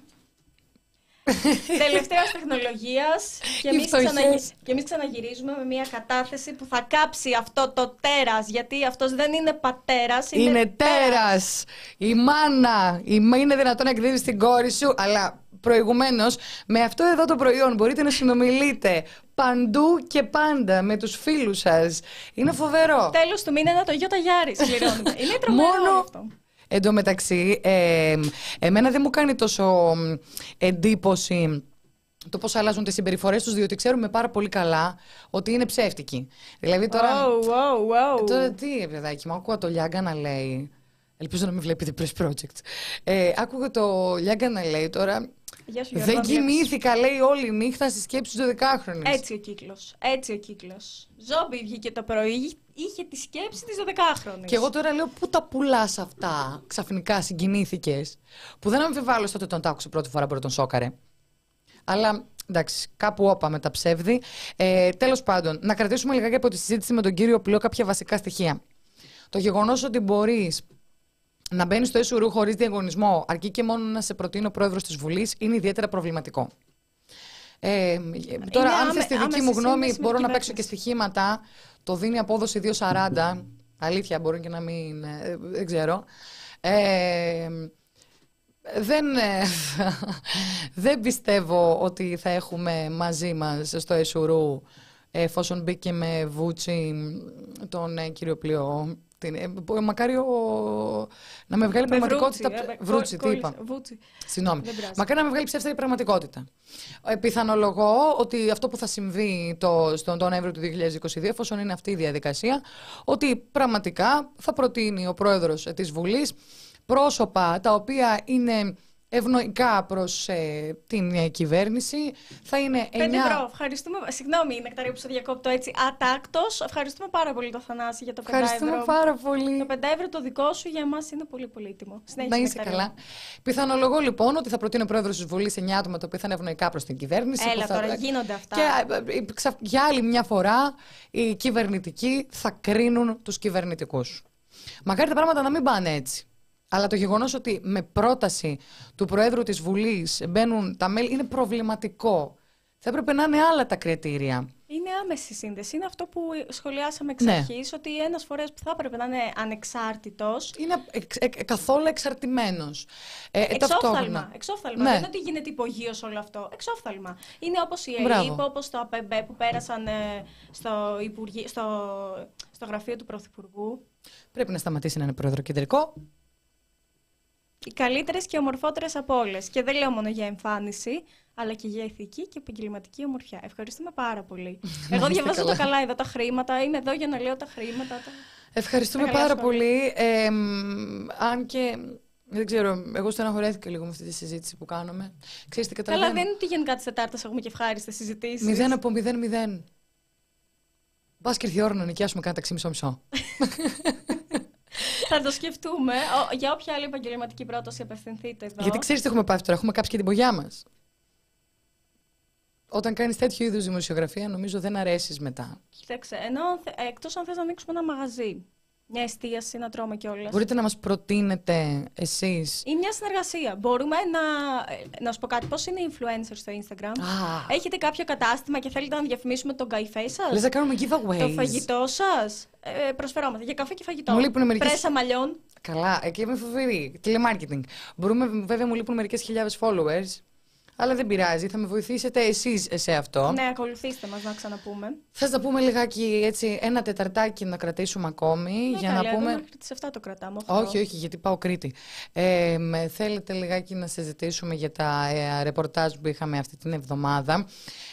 τελευταίας τεχνολογίας και Οι εμεί φτωχές. και εμείς ξαναγυρίζουμε με μια κατάθεση που θα κάψει αυτό το τέρας. Γιατί αυτός δεν είναι πατέρας, είναι, Είναι τέρας, η μάνα, η μα είναι δυνατόν να εκδίδεις την κόρη σου, αλλά προηγουμένως με αυτό εδώ το προϊόν μπορείτε να συνομιλείτε παντού και πάντα με τους φίλους σας. Είναι φοβερό. Τέλος του μήνα ένα το Ιώτα Γιάρη πληρώνουμε. είναι τρομερό Μόνο- αυτό. Εν τω μεταξύ, ε, εμένα δεν μου κάνει τόσο μ, εντύπωση το πώς αλλάζουν τις συμπεριφορές τους, διότι ξέρουμε πάρα πολύ καλά ότι είναι ψεύτικοι. Δηλαδή τώρα. Wow, wow, wow. Τώρα τι, παιδάκι μου, άκουγα το Λιάγκα να λέει. Ελπίζω να μην βλέπετε Press Project. Ε, άκουγα το Λιάγκα να λέει τώρα. Γεια σου, Γιώργο, Δεν διάβασα. κοιμήθηκα, λέει, όλη νύχτα στη σκέψη τους 12χρονη. Έτσι ο κύκλος. Έτσι ο κύκλος. Ζόμπι βγήκε το πρωί, είχε τη σκέψη της 12χρονη. Και εγώ τώρα λέω, πού τα πουλάς αυτά, ξαφνικά συγκινήθηκες. Που δεν αμφιβάλλω στο ότι τον τ' άκουσε πρώτη φορά μπορεί να τον σόκαρε. Αλλά εντάξει, κάπου όπα με τα ψεύδη. Ε, Τέλος πάντων, να κρατήσουμε λιγάκι από τη συζήτηση με τον κύριο Πλό κάποια βασικά στοιχεία. Το γεγονός ότι μπορείς να μπαίνεις στο έσουρου χωρίς διαγωνισμό, αρκεί και μόνο να σε προτείνει ο πρόεδρος της Βουλής, είναι ιδιαίτερα προβληματικό. Ε, τώρα, αν άμε- θες τη δική άμεση μου γνώμη, σύνδεση με μπορώ την να παίξω και κυβέρνηση. στοιχήματα. Το δίνει απόδοση 2,40. Αλήθεια, μπορεί και να μην. ε, δεν ξέρω. Ε, δεν, ε, δεν πιστεύω ότι θα έχουμε μαζί μας στο Εσουρού εφόσον μπήκε με Βούτσι τον ε, κύριο Πλειό. Την, ε, μπο- μακάρι ο- να με βγάλει Με πραγματικότητα. βρούτσι, ε, Βρούτσι, τι κόλλησε- είπα. Βούτσι. Συγγνώμη. Δεν πειράζει. Μακάρι να με βγάλει ψεύτικη πραγματικότητα. Ε, πιθανολογώ ότι αυτό που θα συμβεί το, στον τον Νοέμβριο του 2022, εφόσον είναι αυτή η διαδικασία, ότι πραγματικά θα προτείνει ο πρόεδρος ε, της Βουλής πρόσωπα τα οποία είναι ευνοϊκά προς ε, την ε, κυβέρνηση. Θα είναι 9... 5 ευρώ. Ευχαριστούμε. Συγγνώμη, Νεκταρίου, που σε διακόπτω έτσι ατάκτο. Ευχαριστούμε πάρα πολύ το Θανάση για το 5 Ευχαριστούμε ευρώ. πάρα πολύ. Το 5 ευρώ το δικό σου για εμάς είναι πολύ πολύτιμο. Συνέχισε, Να είσαι Νεκταρίου. καλά. Πιθανολογώ λοιπόν ότι θα προτείνει ο πρόεδρος της Βουλής 9 άτομα τα οποία θα είναι ευνοϊκά προς την κυβέρνηση. Έλα που θα- τώρα, γίνονται αυτά. Και ε, ε, ξα- για άλλη μια φορά οι κυβερνητικοί θα κρίνουν τους κυβερνητικούς. Μακάρι τα πράγματα να μην πάνε έτσι. Αλλά το γεγονός ότι με πρόταση του Προέδρου της Βουλής μπαίνουν τα μέλη είναι προβληματικό. Θα έπρεπε να είναι άλλα τα κριτήρια. Είναι άμεση σύνδεση. Είναι αυτό που σχολιάσαμε εξ Ναι. αρχής, ότι ένας φορέας που θα έπρεπε να είναι ανεξάρτητο. Είναι εξ- ε, ε, καθόλου εξαρτημένος. Ε, ε, Εξόφθαλμα. ταυτόχρονα. εξόφθαλμα. Ναι. Δεν είναι ότι γίνεται υπογείω όλο αυτό. Εξόφθαλμα. Είναι όπως η Μπράβο. ΕΕΠ, όπως το ΑΠΕΜΠ που πέρασαν ε, στο, Υπουργεί- στο, στο γραφείο του Πρωθυπουργού. Πρέπει να σταματήσει να είναι προεδροκεντρικό. Οι καλύτερες και ομορφότερες από όλες. Και δεν λέω μόνο για εμφάνιση, αλλά και για ηθική και επαγγελματική ομορφιά. Ευχαριστούμε πάρα πολύ. Εγώ είστε διαβάζω καλά. το καλά εδώ τα χρήματα. Είμαι εδώ για να λέω τα χρήματα. Τα... Ευχαριστούμε Τα καλά πάρα σχόλια. πολύ. Ε, μ, αν και δεν ξέρω, εγώ στεναχωρέθηκα λίγο με αυτή τη συζήτηση που κάνουμε. Ξέρεις τι Καλά, καταλαβαίνω. δεν είναι ότι γενικά της Τετάρτας έχουμε και ευχάριστες συζητήσεις. Μηδέν από μηδέν μηδέν. Μπα και έρθει η ώρα να νοικιάσουμε κάνα ταξί μισό-μισό. Θα το σκεφτούμε. Ο, για όποια άλλη επαγγελματική πρόταση απευθυνθείτε εδώ. Γιατί ξέρεις τι έχουμε πάθει τώρα, έχουμε κάψει και την πογιά μας. Όταν κάνεις τέτοιου είδους δημοσιογραφία, νομίζω δεν αρέσεις μετά. Κοίταξε, ενώ εκτός αν θες να ανοίξουμε ένα μαγαζί, μια εστίαση να τρώμε κιόλας. Μπορείτε να μας προτείνετε εσείς; Ή μια συνεργασία. Μπορούμε να. ε, Να σου πω κάτι, πώς είναι οι influencers στο Instagram; Α, Έχετε κάποιο κατάστημα και θέλετε να διαφημίσουμε τον καϊφέ σας; λες να κάνουμε giveaways. Το φαγητό σας; Ε, προσφερόμαστε για καφέ και φαγητό. Μου λείπουν μερικές- Πρέσα μαλλιών. Καλά, εκεί είμαι φοβερή. Τηλεμάρκετινγκ. Μπορούμε, βέβαια, μου λείπουν μερικές χιλιάδες followers. Αλλά δεν πειράζει, θα με βοηθήσετε εσείς σε αυτό. Ναι, ακολουθήστε μας να ξαναπούμε. Θε να πούμε λιγάκι έτσι, ένα τεταρτάκι να κρατήσουμε ακόμη Ναι, για καλέ, να εγώ πούμε. Μέχρι τις 7 το κρατάμε. Όχι, όχι, γιατί πάω Κρήτη. Ε, με- θέλετε λιγάκι να συζητήσουμε για τα ε, ρεπορτάζ που είχαμε αυτή την εβδομάδα.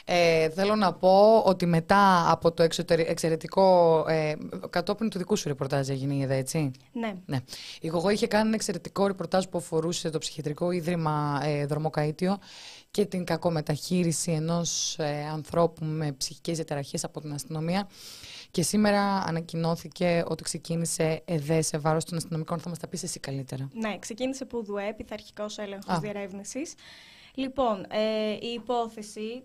Ε, θέλω να πω ότι μετά από το εξωτερι- εξαιρετικό, ε, κατόπιν του δικού σου ρεπορτάζ έγινε η ΕΔΕ, έτσι; Ναι. Ναι. Η Γογό είχε κάνει ένα εξαιρετικό ρεπορτάζ που αφορούσε το ψυχιατρικό ίδρυμα ε, Δρομοκαΐτιο και την κακομεταχείριση ενός ε, ανθρώπου με ψυχικές διαταραχές από την αστυνομία. Και σήμερα ανακοινώθηκε ότι ξεκίνησε ΕΔΕ σε βάρος των αστυνομικών. Θα μας τα πεις εσύ καλύτερα. Ναι, ξεκίνησε που ΔΟΕ, πειθαρχικός έλεγχος Α. διερεύνησης. Λοιπόν, ε, η υπόθεση,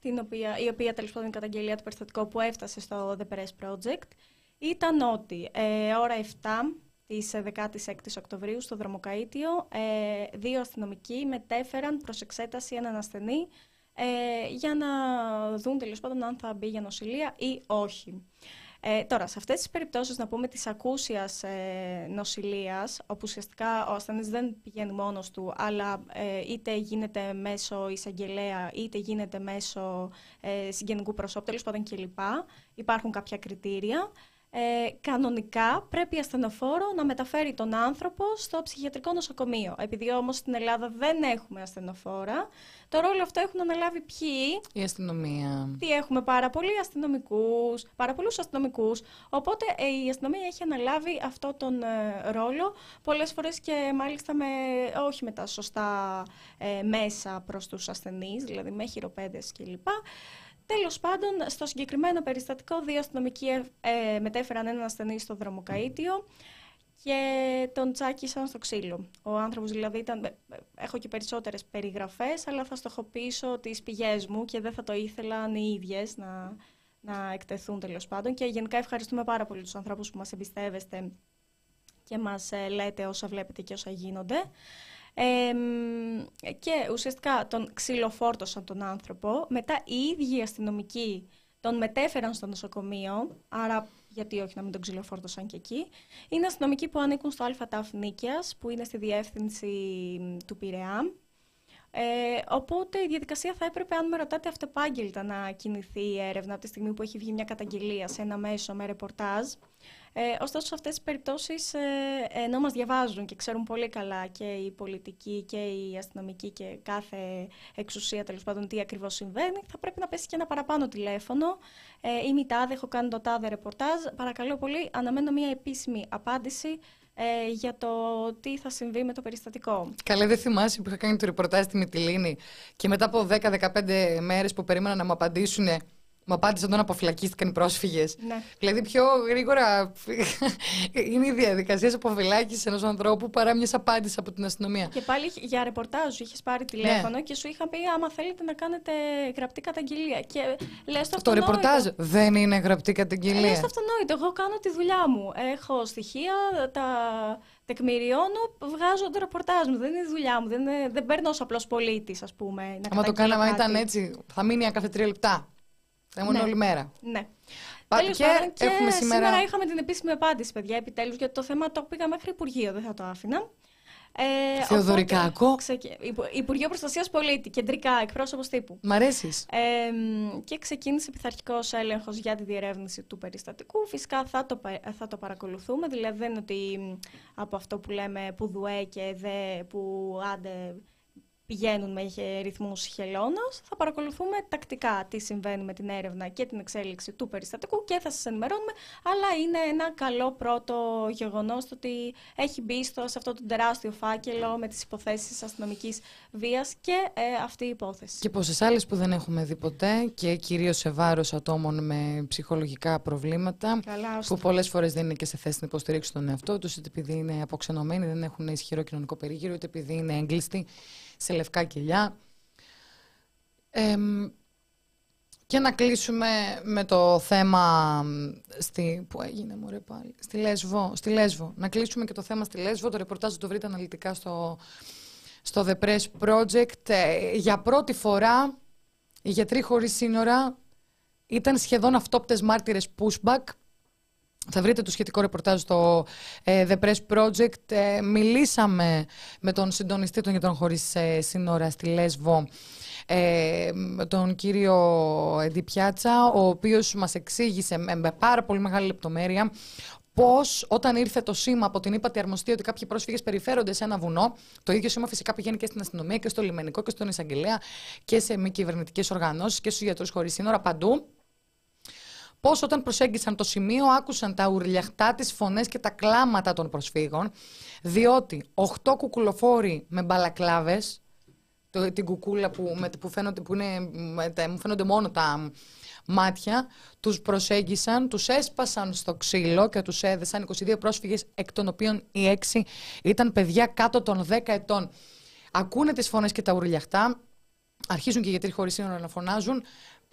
την οποία, η οποία τέλος πάντων είναι η καταγγελία του περιστατικού που έφτασε στο The Press Project, ήταν ότι ε, ώρα 7 της 16ης Οκτωβρίου στο Δρομοκαΐτιο ε, δύο αστυνομικοί μετέφεραν προς εξέταση έναν ασθενή ε, για να δουν τέλος πάντων αν θα μπει για νοσηλεία ή όχι. Ε, τώρα, σε αυτές τις περιπτώσεις να πούμε της ακούσιας ε, νοσηλείας, όπου ουσιαστικά ο ασθενής δεν πηγαίνει μόνος του, αλλά ε, είτε γίνεται μέσω εισαγγελέα, είτε γίνεται μέσω ε, συγγενικού προσώπου, τέλος πάντων κλπ. Υπάρχουν κάποια κριτήρια. Ε, κανονικά πρέπει ασθενοφόρο να μεταφέρει τον άνθρωπο στο ψυχιατρικό νοσοκομείο. Επειδή όμως στην Ελλάδα δεν έχουμε ασθενοφόρα, το ρόλο αυτό έχουν αναλάβει ποιοι; Η αστυνομία. Τι έχουμε πάρα πολλοί αστυνομικούς, πάρα πολλούς αστυνομικούς. Οπότε ε, η αστυνομία έχει αναλάβει αυτό τον ε, ρόλο πολλές φορές και μάλιστα με, όχι με τα σωστά ε, μέσα προς τους ασθενείς, δηλαδή με χειροπέδες κλπ. Τέλος πάντων, στο συγκεκριμένο περιστατικό, δύο αστυνομικοί ε, μετέφεραν έναν ασθενή στο δρομοκαΐτιο και τον τσάκισαν στο ξύλο. Ο άνθρωπος δηλαδή ήταν, ε, έχω και περισσότερες περιγραφές, αλλά θα στοχοποιήσω τις πηγές μου και δεν θα το ήθελαν οι ίδιες να, να εκτεθούν τέλος πάντων. Και γενικά ευχαριστούμε πάρα πολύ τους ανθρώπους που μας εμπιστεύεστε και μας ε, λέτε όσα βλέπετε και όσα γίνονται και ουσιαστικά τον ξυλοφόρτωσαν τον άνθρωπο. Μετά οι ίδιοι οι αστυνομικοί τον μετέφεραν στο νοσοκομείο, άρα γιατί όχι να μην τον ξυλοφόρτωσαν και εκεί. Είναι αστυνομικοί που ανήκουν στο ΑΤΑΦ Νίκιας, που είναι στη διεύθυνση του Πειραιά. Ε, οπότε η διαδικασία θα έπρεπε, αν με ρωτάτε, αυτεπάγγελτα να κινηθεί η έρευνα από τη στιγμή που έχει βγει μια καταγγελία σε ένα μέσο με ρεπορτάζ. Ε, ωστόσο, σε αυτές τις περιπτώσεις, ε, ενώ μας διαβάζουν και ξέρουν πολύ καλά και οι πολιτικοί και οι αστυνομικοί και κάθε εξουσία τέλος πάντων τι ακριβώς συμβαίνει, θα πρέπει να πέσει και ένα παραπάνω τηλέφωνο. Ε, ή μη τάδε, έχω κάνει το τάδε ρεπορτάζ. Παρακαλώ πολύ, αναμένω μια επίσημη απάντηση ε, για το τι θα συμβεί με το περιστατικό. Καλέ, δεν θυμάσαι που είχα κάνει το ρεπορτάζ στη Μυτιλίνη και μετά από 10-15 μέρες που περίμενα να μου απαντήσουν Μα απάντησαν όταν αποφυλακίστηκαν οι πρόσφυγες. Ναι. Δηλαδή, πιο γρήγορα είναι η διαδικασία αποφυλάκησης ενός ανθρώπου παρά μιας απάντησης από την αστυνομία. Και πάλι για ρεπορτάζ σου είχες πάρει τηλέφωνο ναι. και σου είχα πει: Άμα θέλετε να κάνετε γραπτή καταγγελία. Και λες το Το ρεπορτάζ δεν είναι γραπτή καταγγελία. Λες το αυτονόητο. Εγώ κάνω τη δουλειά μου. Έχω στοιχεία, τα τεκμηριώνω, βγάζω το ρεπορτάζ μου. Δεν είναι η δουλειά μου. Δεν, είναι, δεν παίρνω ως απλός πολίτης, ας πούμε. Αν το κάναμε, ήταν έτσι. Θα μείνει κάθε τρία λεπτά. Θα ήμουν ναι. όλη μέρα. Ναι. Τέλος και, και έχουμε σήμερα... σήμερα είχαμε την επίσημη απάντηση, παιδιά, επιτέλους, γιατί το θέμα το πήγα μέχρι Υπουργείο, δεν θα το άφηνα. Ε, Θεοδωρικάκο. Ξεκι... Υπουργείο Προστασίας Πολίτη, κεντρικά, εκπρόσωπος τύπου. Μ' αρέσεις. Ε, και ξεκίνησε πειθαρχικός έλεγχος για τη διερεύνηση του περιστατικού. Φυσικά θα το, θα το παρακολουθούμε. Δηλαδή δεν είναι ότι από αυτό που λέμε που δουέ και δε που άντε πηγαίνουν με ρυθμούς χελώνας. Θα παρακολουθούμε τακτικά τι συμβαίνει με την έρευνα και την εξέλιξη του περιστατικού και θα σας ενημερώνουμε. Αλλά είναι ένα καλό πρώτο γεγονός το ότι έχει μπει στο, σε αυτό το τεράστιο φάκελο με τις υποθέσεις αστυνομικής βίας και ε, αυτή η υπόθεση. Και πόσε άλλες που δεν έχουμε δει ποτέ και κυρίως σε βάρος ατόμων με ψυχολογικά προβλήματα. Καλά, που πολλές φορές δεν είναι και σε θέση να υποστηρίξουν τον εαυτό τους, είτε επειδή είναι αποξενωμένοι, δεν έχουν ισχυρό κοινωνικό περίγυρο, είτε επειδή είναι έγκλειστοι σε λευκά κελιά. και να κλείσουμε με το θέμα στη, που έγινε μωρέ πάλι, στη Λέσβο, στη Λέσβο. Να κλείσουμε και το θέμα στη Λέσβο. Το ρεπορτάζ το βρείτε αναλυτικά στο, στο The Press Project. Ε, για πρώτη φορά οι γιατροί χωρίς σύνορα ήταν σχεδόν αυτόπτες μάρτυρες pushback θα βρείτε το σχετικό ρεπορτάζ στο ε, The Press Project. Ε, μιλήσαμε με τον συντονιστή των γιατρών χωρίς ε, σύνορα στη Λέσβο, τον κύριο Εντιπιάτσα, ο οποίος μας εξήγησε με πάρα πολύ μεγάλη λεπτομέρεια πώς όταν ήρθε το σήμα από την ύπατη αρμοστία ότι κάποιοι πρόσφυγες περιφέρονται σε ένα βουνό, το ίδιο σήμα φυσικά πηγαίνει και στην αστυνομία και στο λιμενικό και στον εισαγγελέα και σε μη κυβερνητικές οργανώσεις και στους γιατρούς χωρίς σύνορα παντού. Πώς όταν προσέγγισαν το σημείο άκουσαν τα ουρλιαχτά, τις φωνές και τα κλάματα των προσφύγων, διότι οχτώ κουκουλοφόροι με μπαλακλάβες, την κουκούλα που, με, που, φαίνονται, που είναι, μου φαίνονται μόνο τα μάτια, τους προσέγγισαν, τους έσπασαν στο ξύλο και τους έδεσαν 22 πρόσφυγες, εκ των οποίων οι 6 ήταν παιδιά κάτω των 10 ετών. Ακούνε τις φωνές και τα ουρλιαχτά, αρχίζουν και οι γιατροί χωρίς σύνορα να φωνάζουν,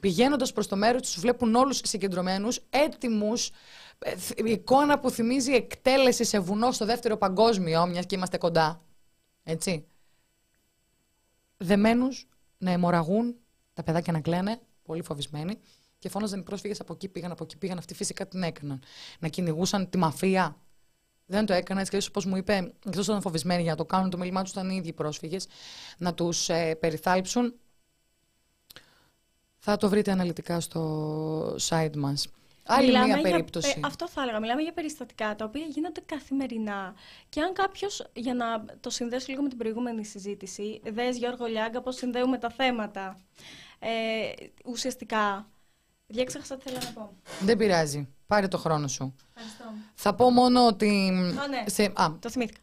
Πηγαίνοντας προς το μέρος τους, βλέπουν όλους συγκεντρωμένους, έτοιμους. Ε, εικόνα που θυμίζει εκτέλεση σε βουνό στο δεύτερο παγκόσμιο, μιας και είμαστε κοντά. Έτσι. Δεμένους να αιμορραγούν, τα παιδάκια να κλαίνε, πολύ φοβισμένοι. Και φώναζαν οι πρόσφυγες από εκεί πήγαν, από εκεί πήγαν. Αυτοί φυσικά την έκαναν. Να κυνηγούσαν τη μαφία. Δεν το έκανα έτσι και όπως μου είπε, εκτός ήταν φοβισμένοι για να το κάνουν, το μέλημά τους ήταν οι ίδιοι πρόσφυγες, να τους ε, περιθάλψουν θα το βρείτε αναλυτικά στο site μας. Άλλη Μιλάμε μία για- περίπτωση. ε, αυτό θα έλεγα. Μιλάμε για περιστατικά τα οποία γίνονται καθημερινά. Και αν κάποιος, για να το συνδέσω λίγο με την προηγούμενη συζήτηση, δες Γιώργο Λιάγκα πώς συνδέουμε τα θέματα. Ε, ουσιαστικά. Διέξεχασα τι θέλω να πω. Δεν πειράζει. Πάρε το χρόνο σου. Ευχαριστώ. Θα πω μόνο ότι. Α, ναι. σε, α, Το θυμήθηκα.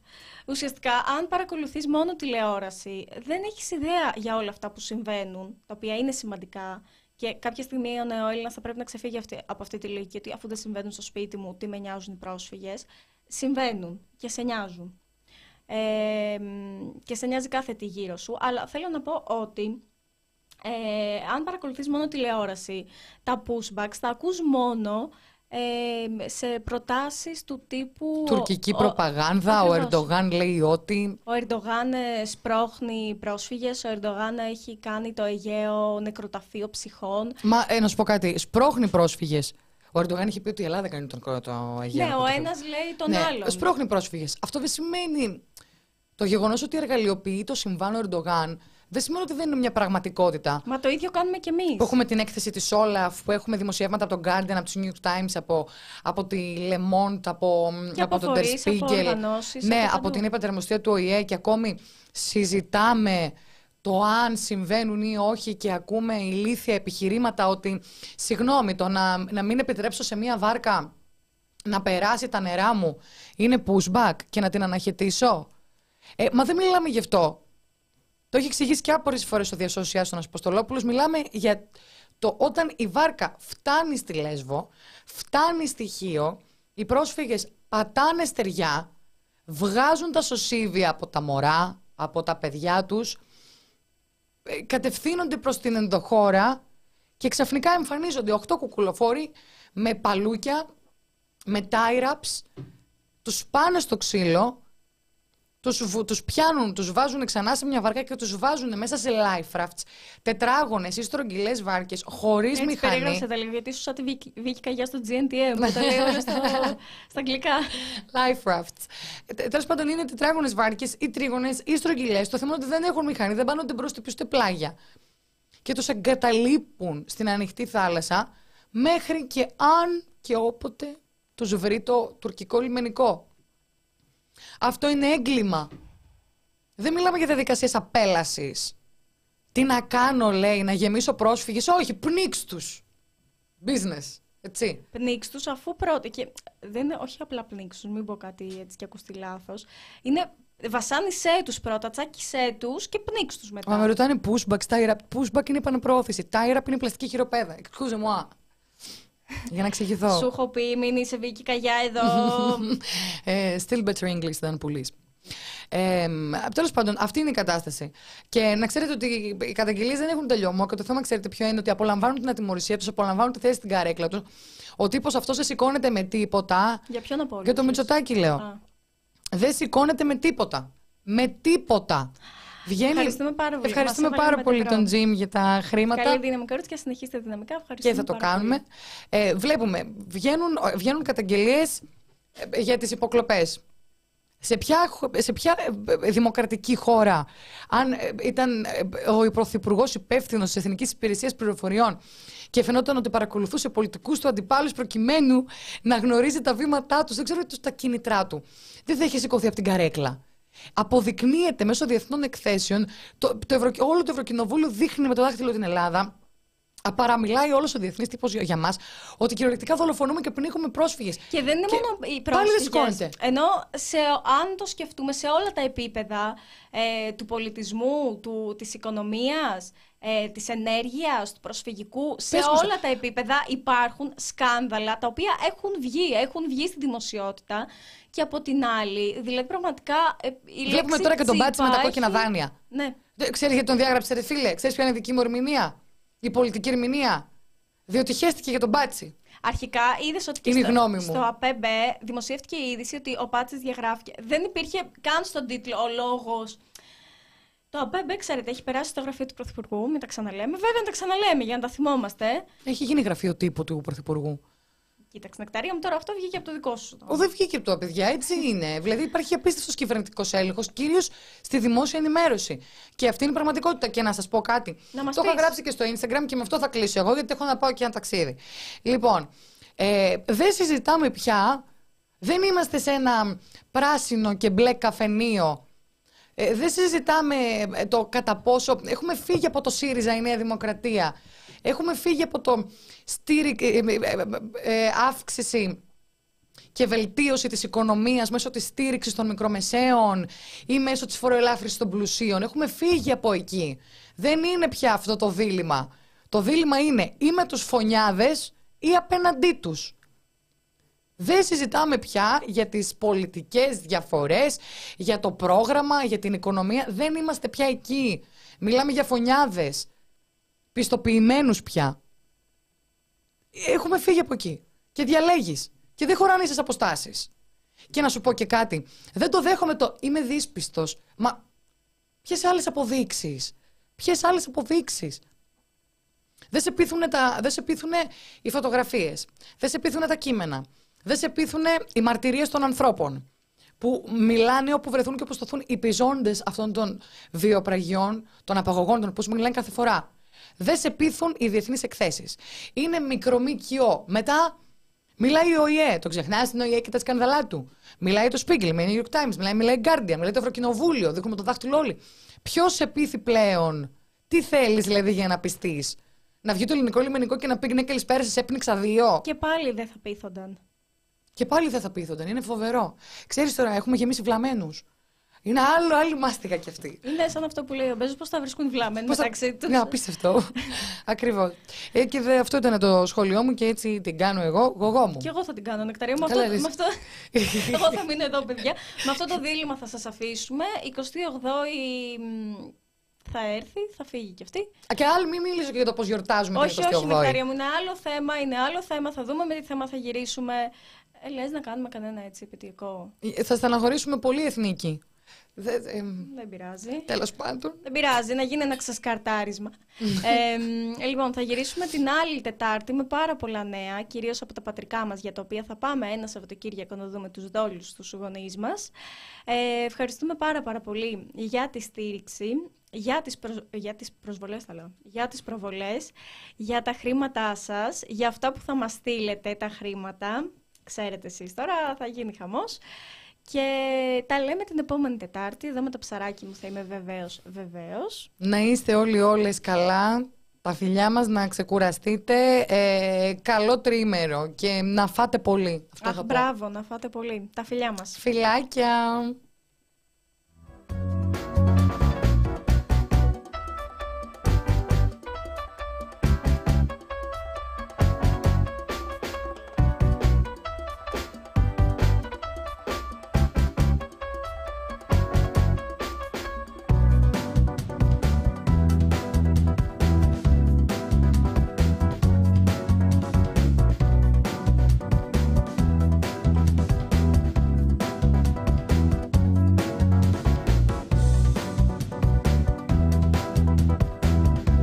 Ουσιαστικά, αν παρακολουθείς μόνο τηλεόραση, δεν έχεις ιδέα για όλα αυτά που συμβαίνουν, τα οποία είναι σημαντικά. Και κάποια στιγμή ο νεοέλληνα θα πρέπει να ξεφύγει αυτή- από αυτή τη λογική ότι αφού δεν συμβαίνουν στο σπίτι μου, τι με νοιάζουν οι πρόσφυγες. Συμβαίνουν και σε νοιάζουν. Ε, μ, και σε νοιάζει κάθε τι γύρω σου. Αλλά θέλω να πω ότι ε, αν παρακολουθείς μόνο τηλεόραση, τα pushbacks τα ακούς μόνο ε, σε προτάσεις του τύπου... τουρκική ο- προπαγάνδα. Ο Ακριβώς. Ερντογάν λέει ότι. Ο Ερντογάν ε, σπρώχνει πρόσφυγες, ο Ερντογάν έχει κάνει το Αιγαίο νεκροταφείο ψυχών. Μα ε, να σου πω κάτι. Σπρώχνει πρόσφυγες. Ο Ερντογάν είχε πει ότι η Ελλάδα κάνει τον το, το Αιγαίο. ναι, ο νεκροταφείο. ένας λέει τον ναι, άλλον. Σπρώχνει πρόσφυγες. Αυτό δεν σημαίνει. Το γεγονός ότι εργαλειοποιεί το συμβάν ο Ερντογάν δεν σημαίνει ότι δεν είναι μια πραγματικότητα. Μα το ίδιο κάνουμε κι εμείς. Που έχουμε την έκθεση της Όλαφ, που έχουμε δημοσιεύματα από τον Guardian, από τους New York Times, από, από τη Le Monde, από, Και από τον Der φορείς, από Spiegel. οργανώσεις, ναι, από από, παντού. την υπατερμοστία του ΟΗΕ και ακόμη συζητάμε το αν συμβαίνουν ή όχι και ακούμε ηλίθια επιχειρήματα ότι συγγνώμη το να, να μην επιτρέψω σε μία βάρκα να περάσει τα νερά μου είναι pushback και να την αναχαιτήσω. Ε, μα δεν μιλάμε γι' αυτό. Το έχει εξηγήσει και άπορες φορές ο διασώσιάς του Αποστολόπουλος. Μιλάμε για το όταν η βάρκα φτάνει στη Λέσβο, φτάνει στη Χίο, οι πρόσφυγες πατάνε στεριά, βγάζουν τα σωσίβια από τα μωρά, από τα παιδιά τους, ε, κατευθύνονται προς την ενδοχώρα και ξαφνικά εμφανίζονται οχτώ κουκουλοφόροι με παλούκια, με τάιραψ, τους πάνε στο ξύλο, τους, βου- τους πιάνουν, τους βάζουν ξανά σε μια βάρκα και τους βάζουν μέσα σε life rafts, τετράγωνες ή στρογγυλές βάρκες, χωρίς Έτσι μηχανή. περίγραψε τα λίγο, γιατί σου σαν τη Βίκη, Βίκη Καγιά στο GNTM, που τα λέει όλα στο, στα αγγλικά. Life rafts. Τέλος πάντων, είναι τετράγωνες βάρκες ή τρίγωνες ή στρογγυλές. Το θέμα είναι ότι δεν έχουν μηχανή, δεν πάνε ούτε μπρος ούτε πίσω ούτε πλάγια. Και τους εγκαταλείπουν στην ανοιχτή θάλασσα μέχρι και αν και όποτε τους βρει το τουρκικό λιμενικό. Αυτό είναι έγκλημα. Δεν μιλάμε για διαδικασίες απέλασης. Τι να κάνω, λέει, να γεμίσω πρόσφυγες. Όχι, πνίξ τους. Business. Έτσι. Πνίξ τους αφού πρώτα. Και δεν είναι όχι απλά πνίξ τους, μην πω κάτι έτσι και ακουστεί λάθος. Είναι βασάνισέ τους πρώτα, τσάκισέ τους και πνίξ τους μετά. Μα με ρωτάνε pushback, tie wrap. Pushback είναι επανεπρόθεση. Tie wrap είναι πλαστική χειροπέδα. Excuse moi. Για να εξηγηθώ. Σου έχω πει, μην είσαι Βίκη Καγιά εδώ. ε, still better English than police. Ε, Τέλος πάντων, αυτή είναι η κατάσταση. Και να ξέρετε ότι οι καταγγελίες δεν έχουν τελειώμα και το θέμα, ξέρετε ποιο είναι, ότι απολαμβάνουν την ατιμορρησία τους, απολαμβάνουν τη θέση στην καρέκλα τους. Ο τύπος αυτός δεν σηκώνεται με τίποτα. Για ποιον απόλυτο. Για το Μητσοτάκι λέω. Α. Δεν σηκώνεται με τίποτα. Με τίποτα. Βγαίνει... Ευχαριστούμε πάρα πολύ. Ευχαριστούμε Μας έβαλε πάρα με πολύ τετρό. τον Τζιμ για τα χρήματα. Καλή δύναμη κορίτσια, συνεχίστε δυναμικά. Ευχαριστούμε και θα το πάρα κάνουμε. πολύ. Ε, βλέπουμε, βγαίνουν, βγαίνουν καταγγελίες ε, για τις υποκλοπές. Σε ποια, χω- σε ποια ε, δημοκρατική χώρα, αν ε, ήταν ε, ο Πρωθυπουργός υπεύθυνος της Εθνικής Υπηρεσίας Πληροφοριών και φαινόταν ότι παρακολουθούσε πολιτικούς του αντιπάλους προκειμένου να γνωρίζει τα βήματά τους, δεν ξέρω τους τα κίνητρά του, δεν θα είχε σηκωθεί από την καρέκλα. Αποδεικνύεται μέσω διεθνών εκθέσεων, το, το Ευρω- όλο το Ευρωκοινοβούλιο δείχνει με το δάχτυλο την Ελλάδα Παραμιλάει όλος ο διεθνής τύπος για μας ότι κυριολεκτικά δολοφονούμε και πνίχουμε πρόσφυγες. Και δεν είναι Και μόνο οι πάλι δεν πρόσφυγες. σηκώνεται. Ενώ σε, αν το σκεφτούμε σε όλα τα επίπεδα ε, του πολιτισμού, του, της οικονομίας, ε, της ενέργειας, του προσφυγικού, σε Πες μου, όλα τα επίπεδα υπάρχουν σκάνδαλα τα οποία έχουν βγει, έχουν βγει στη δημοσιότητα και από την άλλη, δηλαδή πραγματικά ε, η Βλέπουμε λέξη τώρα και τον μπάτσι με τα Τσίπα κόκκινα έχει- δάνεια. Ναι. Ξέρεις γιατί τον διάγραψε, ρε φίλε; Ξέρεις ποια είναι η δική μου ερμηνεία; Η πολιτική ερμηνεία. Διότι χέστηκε για τον μπάτσι. Αρχικά είδες ότι και Είναι η στο, γνώμη μου. στο ΑΠΕΜΠ δημοσιεύτηκε η είδηση ότι ο Πάτσης διαγράφηκε. Δεν υπήρχε καν στον τίτλο ο λόγος. Το ΑΠΕΜΠ, ξέρετε, έχει περάσει στο γραφείο του Πρωθυπουργού, μην τα ξαναλέμε. Βέβαια, να τα ξαναλέμε για να τα θυμόμαστε. Έχει γίνει γραφείο τύπου του Πρωθυπουργού. Κοίταξε, νεκταρία μου τώρα αυτό βγήκε από το δικό σου. Ο, δεν βγήκε από το παιδιά, έτσι είναι. Δηλαδή υπάρχει απίστευτος κυβερνητικός έλεγχος, κυρίως στη δημόσια ενημέρωση. Και αυτή είναι η πραγματικότητα. Και να σας πω κάτι. Να μας το είχα πεις. γράψει και στο Instagram και με αυτό θα κλείσω εγώ, γιατί έχω να πάω και ένα ταξίδι. Λοιπόν, Ε, δεν συζητάμε πια, δεν είμαστε σε ένα πράσινο και μπλε καφενείο. Ε, δεν συζητάμε ε, το κατά πόσο... Έχουμε φύγει από το ΣΥΡΙΖΑ η Νέα Δημοκρατία. Έχουμε φύγει από το στήρι, ε, ε, αύξηση και βελτίωση της οικονομίας μέσω της στήριξης των μικρομεσαίων ή μέσω της φοροελάφρυνσης των πλουσίων. Έχουμε φύγει από εκεί. Δεν είναι πια αυτό το δίλημα. Το δίλημα είναι ή με τους φωνιάδες ή απέναντί τους. Δεν συζητάμε πια για τις πολιτικές διαφορές, για το πρόγραμμα, για την οικονομία. Δεν είμαστε πια εκεί. Μιλάμε για φωνιάδες, πιστοποιημένους πια. Έχουμε φύγει από εκεί. Και διαλέγεις. Και δεν χωράνε ίσες αποστάσεις. Και να σου πω και κάτι. Δεν το δέχομαι το είμαι δύσπιστος. Μα ποιες άλλες αποδείξεις; Ποιες άλλες αποδείξεις; Δεν σε πείθουν, τα, δεν σε πείθουν οι φωτογραφίες. Δεν σε πείθουν τα κείμενα. Δεν σε πείθουν οι μαρτυρίες των ανθρώπων. Που μιλάνε όπου βρεθούν και όπου στοθούν οι πιζώντες αυτών των βιοπραγιών, των απαγωγών, των που μιλάνε κάθε φορά. Δεν σε πείθουν οι διεθνείς εκθέσεις. Είναι μικρομικιό. Μετά μιλάει ο ΟΗΕ. Το ξεχνάς την ΟΗΕ και τα σκανδαλά του. Μιλάει το Spiegel, μιλάει New York Times, μιλάει, μιλάει Guardian, μιλάει το Ευρωκοινοβούλιο. Δείχνουμε το δάχτυλο όλοι. Ποιος σε πείθει πλέον, τι θέλεις δηλαδή για να πιστείς, να βγει το ελληνικό λιμενικό και να πει ναι, καλησπέρα, σε έπνιξα δύο. Και πάλι δεν θα πείθονταν. Και πάλι δεν θα πείθονταν. Είναι φοβερό. Ξέρεις τώρα, έχουμε γεμίσει βλαμμένους. Είναι άλλο, άλλη μάστιγα κι αυτή. Είναι σαν αυτό που λέει ο Μπέζος, πώς θα βρίσκουν βλαμμένου μεταξύ θα... τους. Ναι, απίστευτο. Ακριβώς. Ε, και δε, αυτό ήταν το σχόλιο μου και έτσι την κάνω εγώ, γογό μου. Και εγώ θα την κάνω, Νεκταρία. Με αυτό, με αυτό... εγώ θα μείνω εδώ, παιδιά. με αυτό το δίλημα θα σας αφήσουμε. 28η θα έρθει, θα φύγει κι αυτή. Α, και άλλο, μην μιλήσω και για το πώς γιορτάζουμε όχι, την 28η. Όχι, όχι, μου είναι άλλο θέμα, είναι άλλο θέμα. Θα δούμε με τι θέμα θα γυρίσουμε. Ε, λες να κάνουμε κανένα έτσι επιτυχικό. Ε, θα στεναχωρήσουμε πολύ εθνική. Δεν, ε, δεν πειράζει. Τέλος πάντων. Δεν πειράζει, να γίνει ένα ξασκαρτάρισμα. ε, λοιπόν, θα γυρίσουμε την άλλη Τετάρτη με πάρα πολλά νέα, κυρίως από τα πατρικά μας, για τα οποία θα πάμε ένα Σαββατοκύριακο να δούμε τους δόλους τους γονείς μας. Ε, ευχαριστούμε πάρα πάρα πολύ για τη στήριξη για τις, για τις προσβολές θα λέω, για τις προβολές, για τα χρήματά σας, για αυτά που θα μας στείλετε τα χρήματα. Ξέρετε εσείς τώρα, θα γίνει χαμός. Και τα λέμε την επόμενη Τετάρτη. Εδώ με το ψαράκι μου θα είμαι βεβαίως, βεβαίως. Να είστε όλοι όλες καλά. Τα φιλιά μας, να ξεκουραστείτε, ε, καλό τρίμερο και να φάτε πολύ. Αυτό Αχ, μπράβο, να φάτε πολύ. Τα φιλιά μας. Φιλάκια.